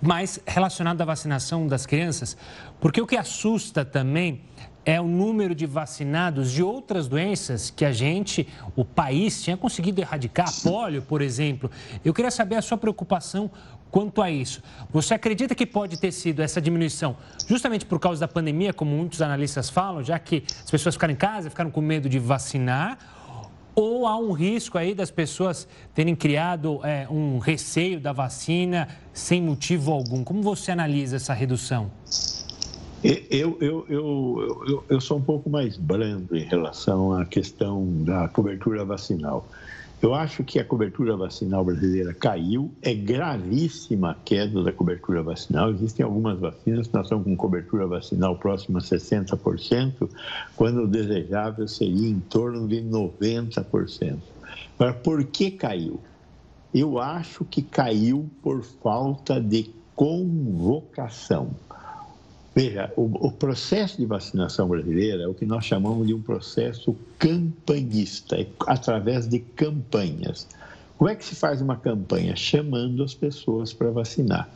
mas relacionado à vacinação das crianças, porque o que assusta também é o número de vacinados de outras doenças que a gente, o país, tinha conseguido erradicar, polio, por exemplo. Eu queria saber a sua preocupação quanto a isso. Você acredita que pode ter sido essa diminuição justamente por causa da pandemia, como muitos analistas falam, já que as pessoas ficaram em casa, ficaram com medo de vacinar? Ou há um risco aí das pessoas terem criado é, um receio da vacina sem motivo algum? Como você analisa essa redução? Eu, eu, eu, eu, eu sou um pouco mais brando em relação à questão da cobertura vacinal. Eu acho que a cobertura vacinal brasileira caiu, é gravíssima a queda da cobertura vacinal. Existem algumas vacinas que estamos com cobertura vacinal próxima a 60%, quando o desejável seria em torno de 90%. Agora, por que caiu? Eu acho que caiu por falta de convocação. Veja, o, o, processo de vacinação brasileira é o que nós chamamos de um processo campanhista, é através de campanhas. Como é que se faz uma campanha? Chamando as pessoas para vacinar.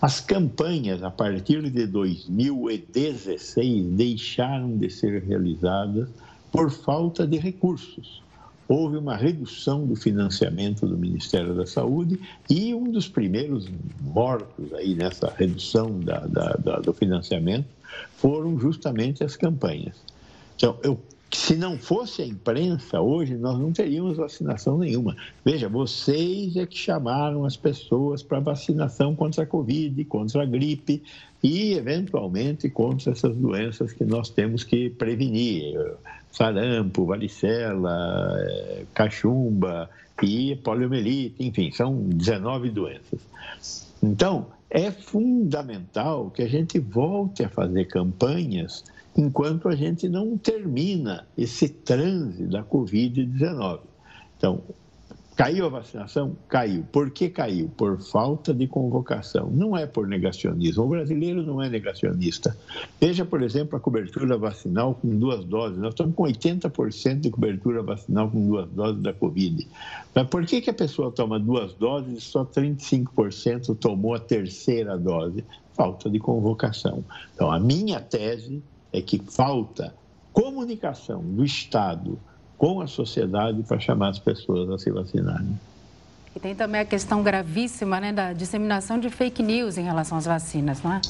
As campanhas, a partir de 2016, deixaram de ser realizadas por falta de recursos. Houve uma redução do financiamento do Ministério da Saúde e um dos primeiros mortos aí nessa redução da, da, da, do financiamento foram justamente as campanhas. Então, eu se não fosse a imprensa, hoje nós não teríamos vacinação nenhuma. Veja, vocês é que chamaram as pessoas para vacinação contra a Covid, contra a gripe e, eventualmente, contra essas doenças que nós temos que prevenir: sarampo, varicela, eh, cachumba e poliomielite, enfim, são 19 doenças. Então, é fundamental que a gente volte a fazer campanhas enquanto a gente não termina esse transe da Covid-19. Então, caiu a vacinação? Caiu. Por que caiu? Por falta de convocação. Não é por negacionismo. O brasileiro não é negacionista. Veja, por exemplo, a cobertura vacinal com duas doses. Nós estamos com 80% de cobertura vacinal com duas doses da Covid. Mas por que, que a pessoa toma duas doses e só 35% tomou a terceira dose? Falta de convocação. Então, a minha tese é que falta comunicação do Estado com a sociedade para chamar as pessoas a se vacinarem. E tem também a questão gravíssima né, da disseminação de fake news em relação às vacinas, não é?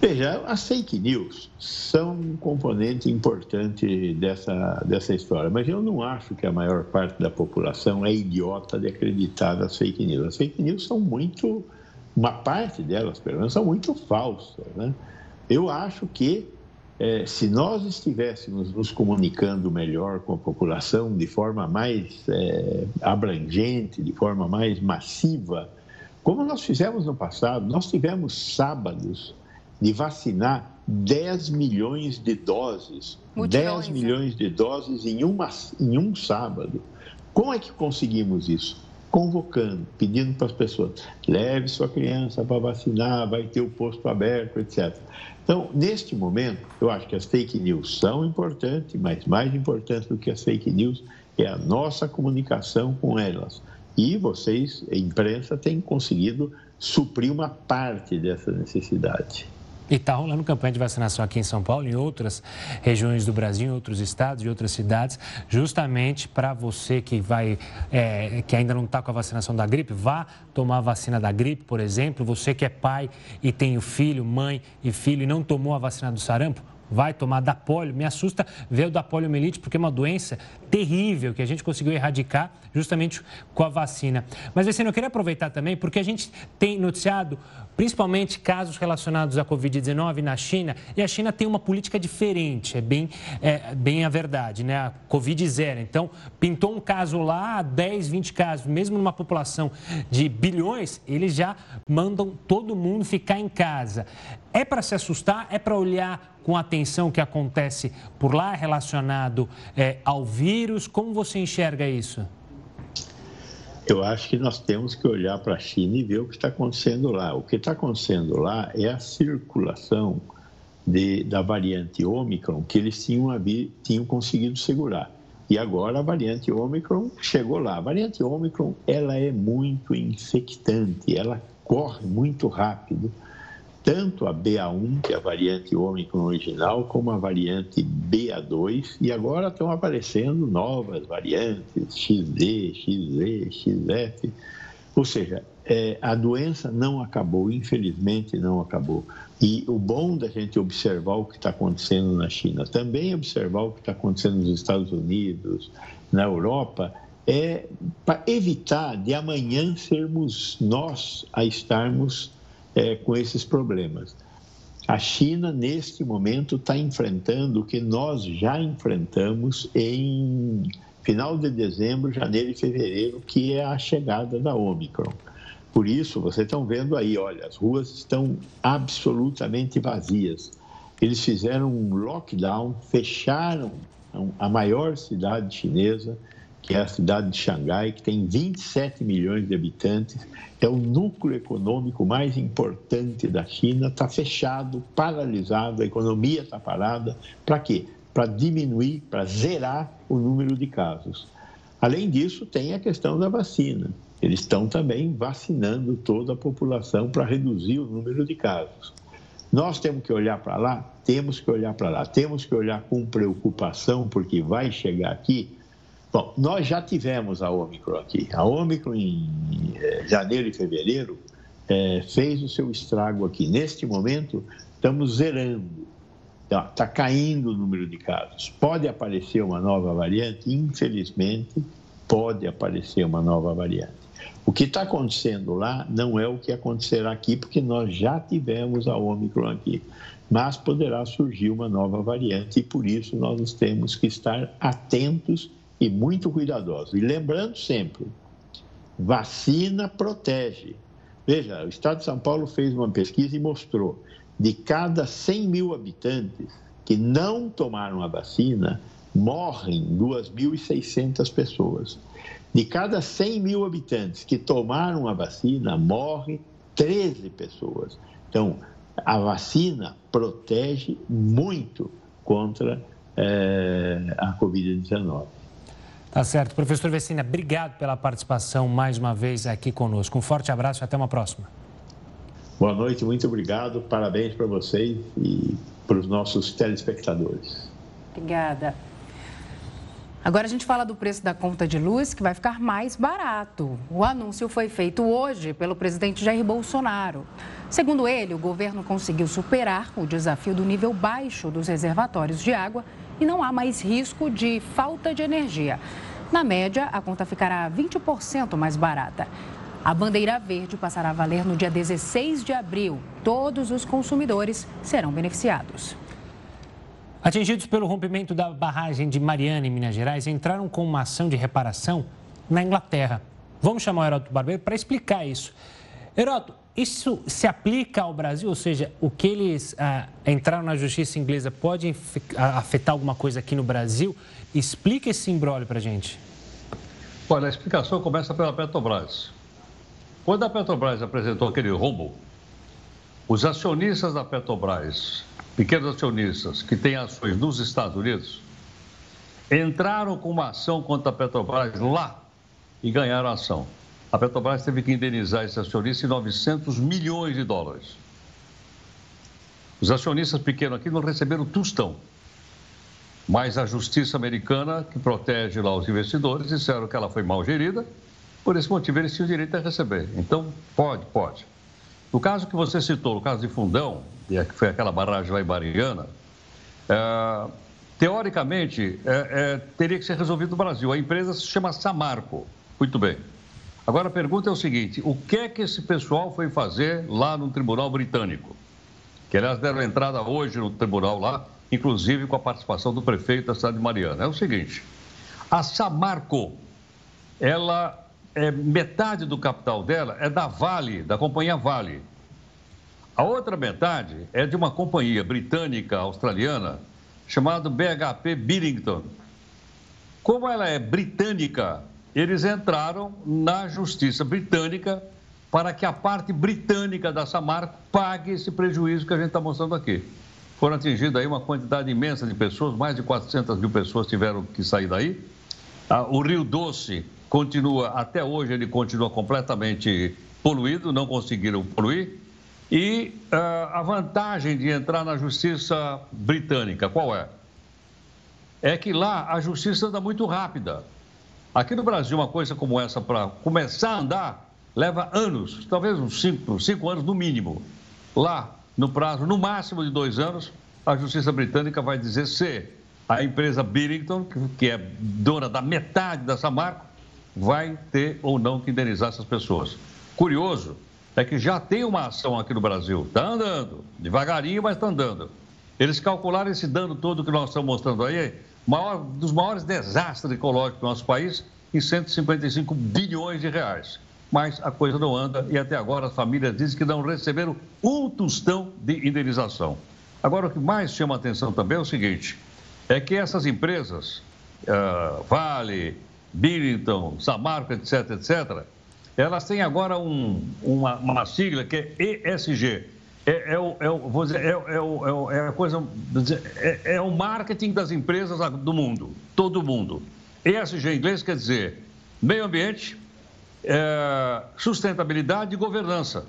Veja, as fake news são um componente importante dessa, dessa história, mas eu não acho que a maior parte da população é idiota de acreditar nas fake news. As fake news são muito, uma parte delas, pelo menos, são muito falsas, né? Eu acho que é, se nós estivéssemos nos comunicando melhor com a população de forma mais é, abrangente, de forma mais massiva, como nós fizemos no passado, nós tivemos sábados de vacinar 10 milhões de doses, Mutirões, 10 milhões de doses em, uma, em um sábado. Como é que conseguimos isso? Convocando, pedindo para as pessoas, leve sua criança para vacinar, vai ter o posto aberto, etc. Então, neste momento, eu acho que as fake news são importantes, mas mais importante do que as fake news é a nossa comunicação com elas. E vocês, a imprensa, têm conseguido suprir uma parte dessa necessidade. E está rolando campanha de vacinação aqui em São Paulo, em outras regiões do Brasil, em outros estados e outras cidades, justamente para você que vai, é, que ainda não está com a vacinação da gripe, vá tomar a vacina da gripe, por exemplo. Você que é pai e tem o filho, mãe e filho e não tomou a vacina do sarampo, vai tomar da polio. Me assusta ver o da poliomielite, porque é uma doença terrível que a gente conseguiu erradicar justamente com a vacina. Mas, Vicente, eu queria aproveitar também, porque a gente tem noticiado principalmente casos relacionados à Covid-19 na China, e a China tem uma política diferente, é bem, é, bem a verdade, né? A Covid zero. Então, pintou um caso lá, 10, 20 casos, mesmo numa população de bilhões, eles já mandam todo mundo ficar em casa. É para se assustar? É para olhar com atenção o que acontece por lá relacionado é, ao vírus? Como você enxerga isso? Eu acho que nós temos que olhar para a China e ver o que está acontecendo lá. O que está acontecendo lá é a circulação de, da variante Ômicron que eles tinham, tinham conseguido segurar. E agora a variante Ômicron chegou lá. A variante Ômicron ela é muito infectante, ela corre muito rápido tanto a BA1, que é a variante Ômicron original, como a variante BA2, e agora estão aparecendo novas variantes, XD, XZ, XF. Ou seja, é, a doença não acabou, infelizmente não acabou. E o bom da gente observar o que está acontecendo na China, também observar o que está acontecendo nos Estados Unidos, na Europa, é para evitar de amanhã sermos nós a estarmos é, com esses problemas. A China, neste momento, está enfrentando o que nós já enfrentamos em final de dezembro, janeiro e fevereiro, que é a chegada da Omicron. Por isso, vocês estão vendo aí, olha, as ruas estão absolutamente vazias. Eles fizeram um lockdown, fecharam a maior cidade chinesa, que é a cidade de Xangai, que tem 27 milhões de habitantes, é o núcleo econômico mais importante da China, está fechado, paralisado, a economia está parada. Para quê? Para diminuir, para zerar o número de casos. Além disso, tem a questão da vacina. eles estão também vacinando toda a população para reduzir o número de casos. Nós temos que olhar para lá? Temos que olhar para lá. Temos que olhar com preocupação, porque vai chegar aqui. Bom, nós já tivemos a Ômicron aqui. A Ômicron, em eh, janeiro e fevereiro, é, fez o seu estrago aqui. Neste momento, estamos zerando. Está tá caindo o número de casos. Pode aparecer uma nova variante? Infelizmente, pode aparecer uma nova variante. O que está acontecendo lá não é o que acontecerá aqui, porque nós já tivemos a Omicron aqui. Mas poderá surgir uma nova variante e por isso nós temos que estar atentos e muito cuidadosos. E lembrando sempre, vacina protege. Veja, o Estado de São Paulo fez uma pesquisa e mostrou de cada 100 mil habitantes que não tomaram a vacina, morrem 2.600 pessoas. De cada 100 mil habitantes que tomaram a vacina, morrem 13 pessoas. Então, a vacina protege muito contra é, a Covid-19. Tá certo. Professor Vecina, obrigado pela participação mais uma vez aqui conosco. Um forte abraço e até uma próxima. Boa noite, muito obrigado. Parabéns para vocês e para os nossos telespectadores. Obrigada. Agora a gente fala do preço da conta de luz, que vai ficar mais barato. O anúncio foi feito hoje pelo presidente Jair Bolsonaro. Segundo ele, o governo conseguiu superar o desafio do nível baixo dos reservatórios de água e não há mais risco de falta de energia. Na média, a conta ficará 20% mais barata. A bandeira verde passará a valer no dia 16 de abril. Todos os consumidores serão beneficiados. Atingidos pelo rompimento da barragem de Mariana, em Minas Gerais, entraram com uma ação de reparação na Inglaterra. Vamos chamar o Heroto Barbeiro para explicar isso. Heroto, isso se aplica ao Brasil? Ou seja, o que eles ah, entraram na justiça inglesa pode afetar alguma coisa aqui no Brasil? Explica esse imbróglio para a gente. Olha, a explicação começa pela Petrobras. Quando a Petrobras apresentou aquele rombo, os acionistas da Petrobras, pequenos acionistas que têm ações nos Estados Unidos, entraram com uma ação contra a Petrobras lá e ganharam a ação. A Petrobras teve que indenizar esses acionistas em 900 milhões de dólares. Os acionistas pequenos aqui não receberam tostão. Mas a justiça americana, que protege lá os investidores, disseram que ela foi mal gerida por esse motivo, eles tinham direito a receber. Então, pode, pode. No caso que você citou, no caso de Fundão, é que foi aquela barragem lá em Mariana, é, teoricamente, é, é, teria que ser resolvido no Brasil. A empresa se chama Samarco. Muito bem. Agora a pergunta é o seguinte: o que é que esse pessoal foi fazer lá no tribunal britânico? Que, aliás, deram entrada hoje no tribunal lá, inclusive com a participação do prefeito da cidade de Mariana. É o seguinte: a Samarco, ela é, metade do capital dela é da Vale, da companhia Vale. A outra metade é de uma companhia britânica australiana chamada BHP Billington. Como ela é britânica, eles entraram na justiça britânica para que a parte britânica da Samarco pague esse prejuízo que a gente está mostrando aqui. Foram atingidas aí uma quantidade imensa de pessoas, mais de 400 mil pessoas tiveram que sair daí. Ah, o Rio Doce continua, até hoje ele continua completamente poluído, não conseguiram poluir. E uh, a vantagem de entrar na justiça britânica, qual é? É que lá a justiça anda muito rápida. Aqui no Brasil, uma coisa como essa, para começar a andar, leva anos, talvez uns cinco, anos no mínimo. Lá, no prazo, no máximo de dois anos, a justiça britânica vai dizer se a empresa Billington, que é dona da metade dessa marca, vai ter ou não que indenizar essas pessoas. Curioso é que já tem uma ação aqui no Brasil, está andando, devagarinho, mas está andando. Eles calcularam esse dano todo que nós estamos mostrando aí, maior, dos maiores desastres ecológicos do nosso país, em 155 bilhões de reais. Mas a coisa não anda e até agora as famílias dizem que não receberam um tostão de indenização. Agora, o que mais chama a atenção também é o seguinte: é que essas empresas, uh, Vale, Billington, Samarco, etc., etc., elas têm agora um, uma, uma, sigla que é ESG. É, é, o, é, vou dizer, é, é, é, é a coisa, é, é o marketing das empresas do mundo, todo mundo. ESG em inglês quer dizer meio ambiente, é, sustentabilidade e governança.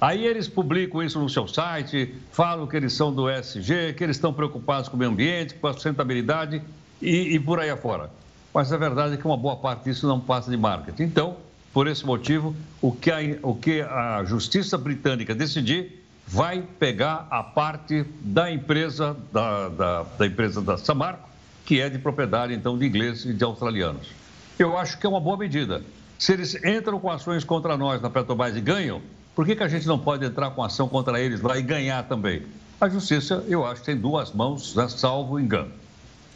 Aí eles publicam isso no seu site, falam que eles são do ESG, que eles estão preocupados com o meio ambiente, com a sustentabilidade e, e por aí afora. Mas a verdade é que uma boa parte disso não passa de marketing. Então, por esse motivo, o que a, o que a justiça britânica decidir vai pegar a parte da empresa da, da, da empresa da Samarco, que é de propriedade então de ingleses e de australianos. Eu acho que é uma boa medida. Se eles entram com ações contra nós na Petrobras e ganham, por que, que a gente não pode entrar com ação contra eles lá e ganhar também? A justiça, eu acho, tem duas mãos, né, salvo engano.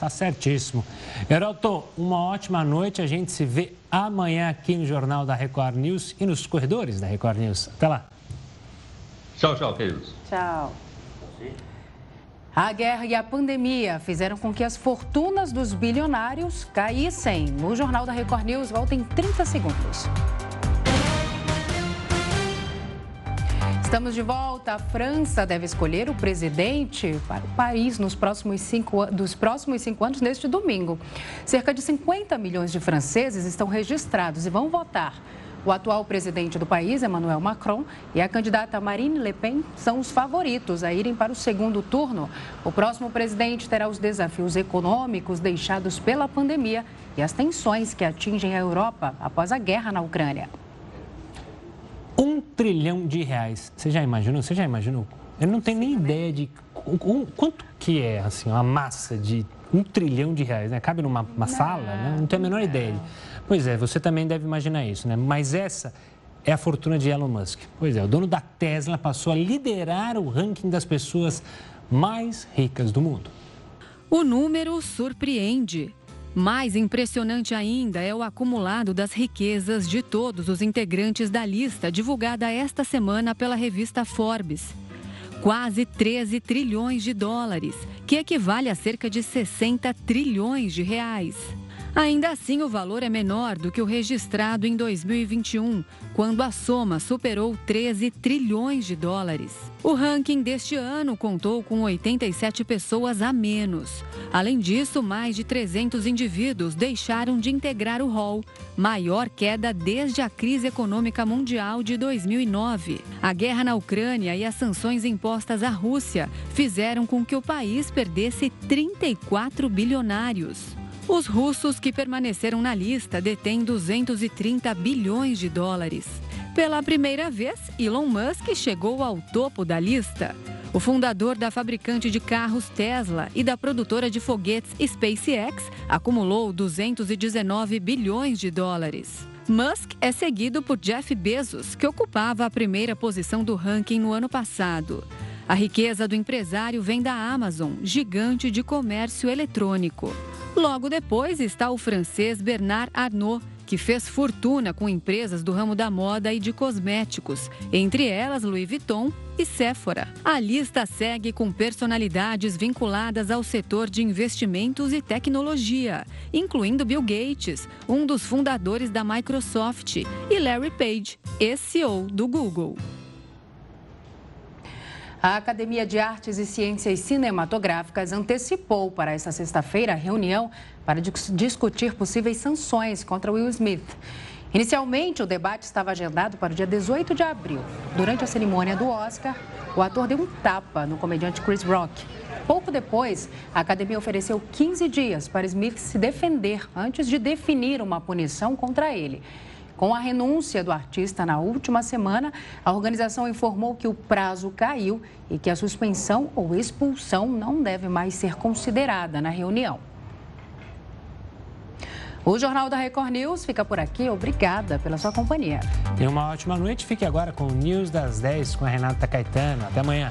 Tá certíssimo. Heroto, uma ótima noite. A gente se vê amanhã aqui no Jornal da Record News e nos corredores da Record News. Até lá. Tchau, tchau, queridos. Tchau. A guerra e a pandemia fizeram com que as fortunas dos bilionários caíssem. O Jornal da Record News volta em 30 segundos. Estamos de volta. A França deve escolher o presidente para o país nos próximos cinco, dos próximos cinco anos, neste domingo. Cerca de 50 milhões de franceses estão registrados e vão votar. O atual presidente do país, Emmanuel Macron, e a candidata Marine Le Pen são os favoritos a irem para o segundo turno. O próximo presidente terá os desafios econômicos deixados pela pandemia e as tensões que atingem a Europa após a guerra na Ucrânia. Um trilhão de reais. Você já imaginou? Você já imaginou? Eu não tenho nem ideia de um, quanto que é assim, uma massa de um trilhão de reais, né? Cabe numa sala? Né? Não tenho a menor ideia. Pois é, você também deve imaginar isso, né? Mas essa é a fortuna de Elon Musk. Pois é, o dono da Tesla passou a liderar o ranking das pessoas mais ricas do mundo. O número surpreende. Mais impressionante ainda é o acumulado das riquezas de todos os integrantes da lista divulgada esta semana pela revista Forbes. Quase 13 trilhões de dólares, que equivale a cerca de 60 trilhões de reais. Ainda assim, o valor é menor do que o registrado em 2021, quando a soma superou 13 trilhões de dólares. O ranking deste ano contou com 87 pessoas a menos. Além disso, mais de 300 indivíduos deixaram de integrar o rol, maior queda desde a crise econômica mundial de 2009. A guerra na Ucrânia e as sanções impostas à Rússia fizeram com que o país perdesse 34 bilionários. Os russos que permaneceram na lista detêm 230 bilhões de dólares. Pela primeira vez, Elon Musk chegou ao topo da lista. O fundador da fabricante de carros Tesla e da produtora de foguetes SpaceX acumulou 219 bilhões de dólares. Musk é seguido por Jeff Bezos, que ocupava a primeira posição do ranking no ano passado. A riqueza do empresário vem da Amazon, gigante de comércio eletrônico. Logo depois está o francês Bernard Arnault, que fez fortuna com empresas do ramo da moda e de cosméticos, entre elas Louis Vuitton e Sephora. A lista segue com personalidades vinculadas ao setor de investimentos e tecnologia, incluindo Bill Gates, um dos fundadores da Microsoft, e Larry Page, ex-CEO do Google. A Academia de Artes e Ciências Cinematográficas antecipou para essa sexta-feira a reunião para discutir possíveis sanções contra Will Smith. Inicialmente, o debate estava agendado para o dia 18 de abril. Durante a cerimônia do Oscar, o ator deu um tapa no comediante Chris Rock. Pouco depois, a academia ofereceu 15 dias para Smith se defender antes de definir uma punição contra ele. Com a renúncia do artista na última semana, a organização informou que o prazo caiu e que a suspensão ou expulsão não deve mais ser considerada na reunião. O Jornal da Record News fica por aqui. Obrigada pela sua companhia. Tenha uma ótima noite. Fique agora com o News das 10 com a Renata Caetano. Até amanhã.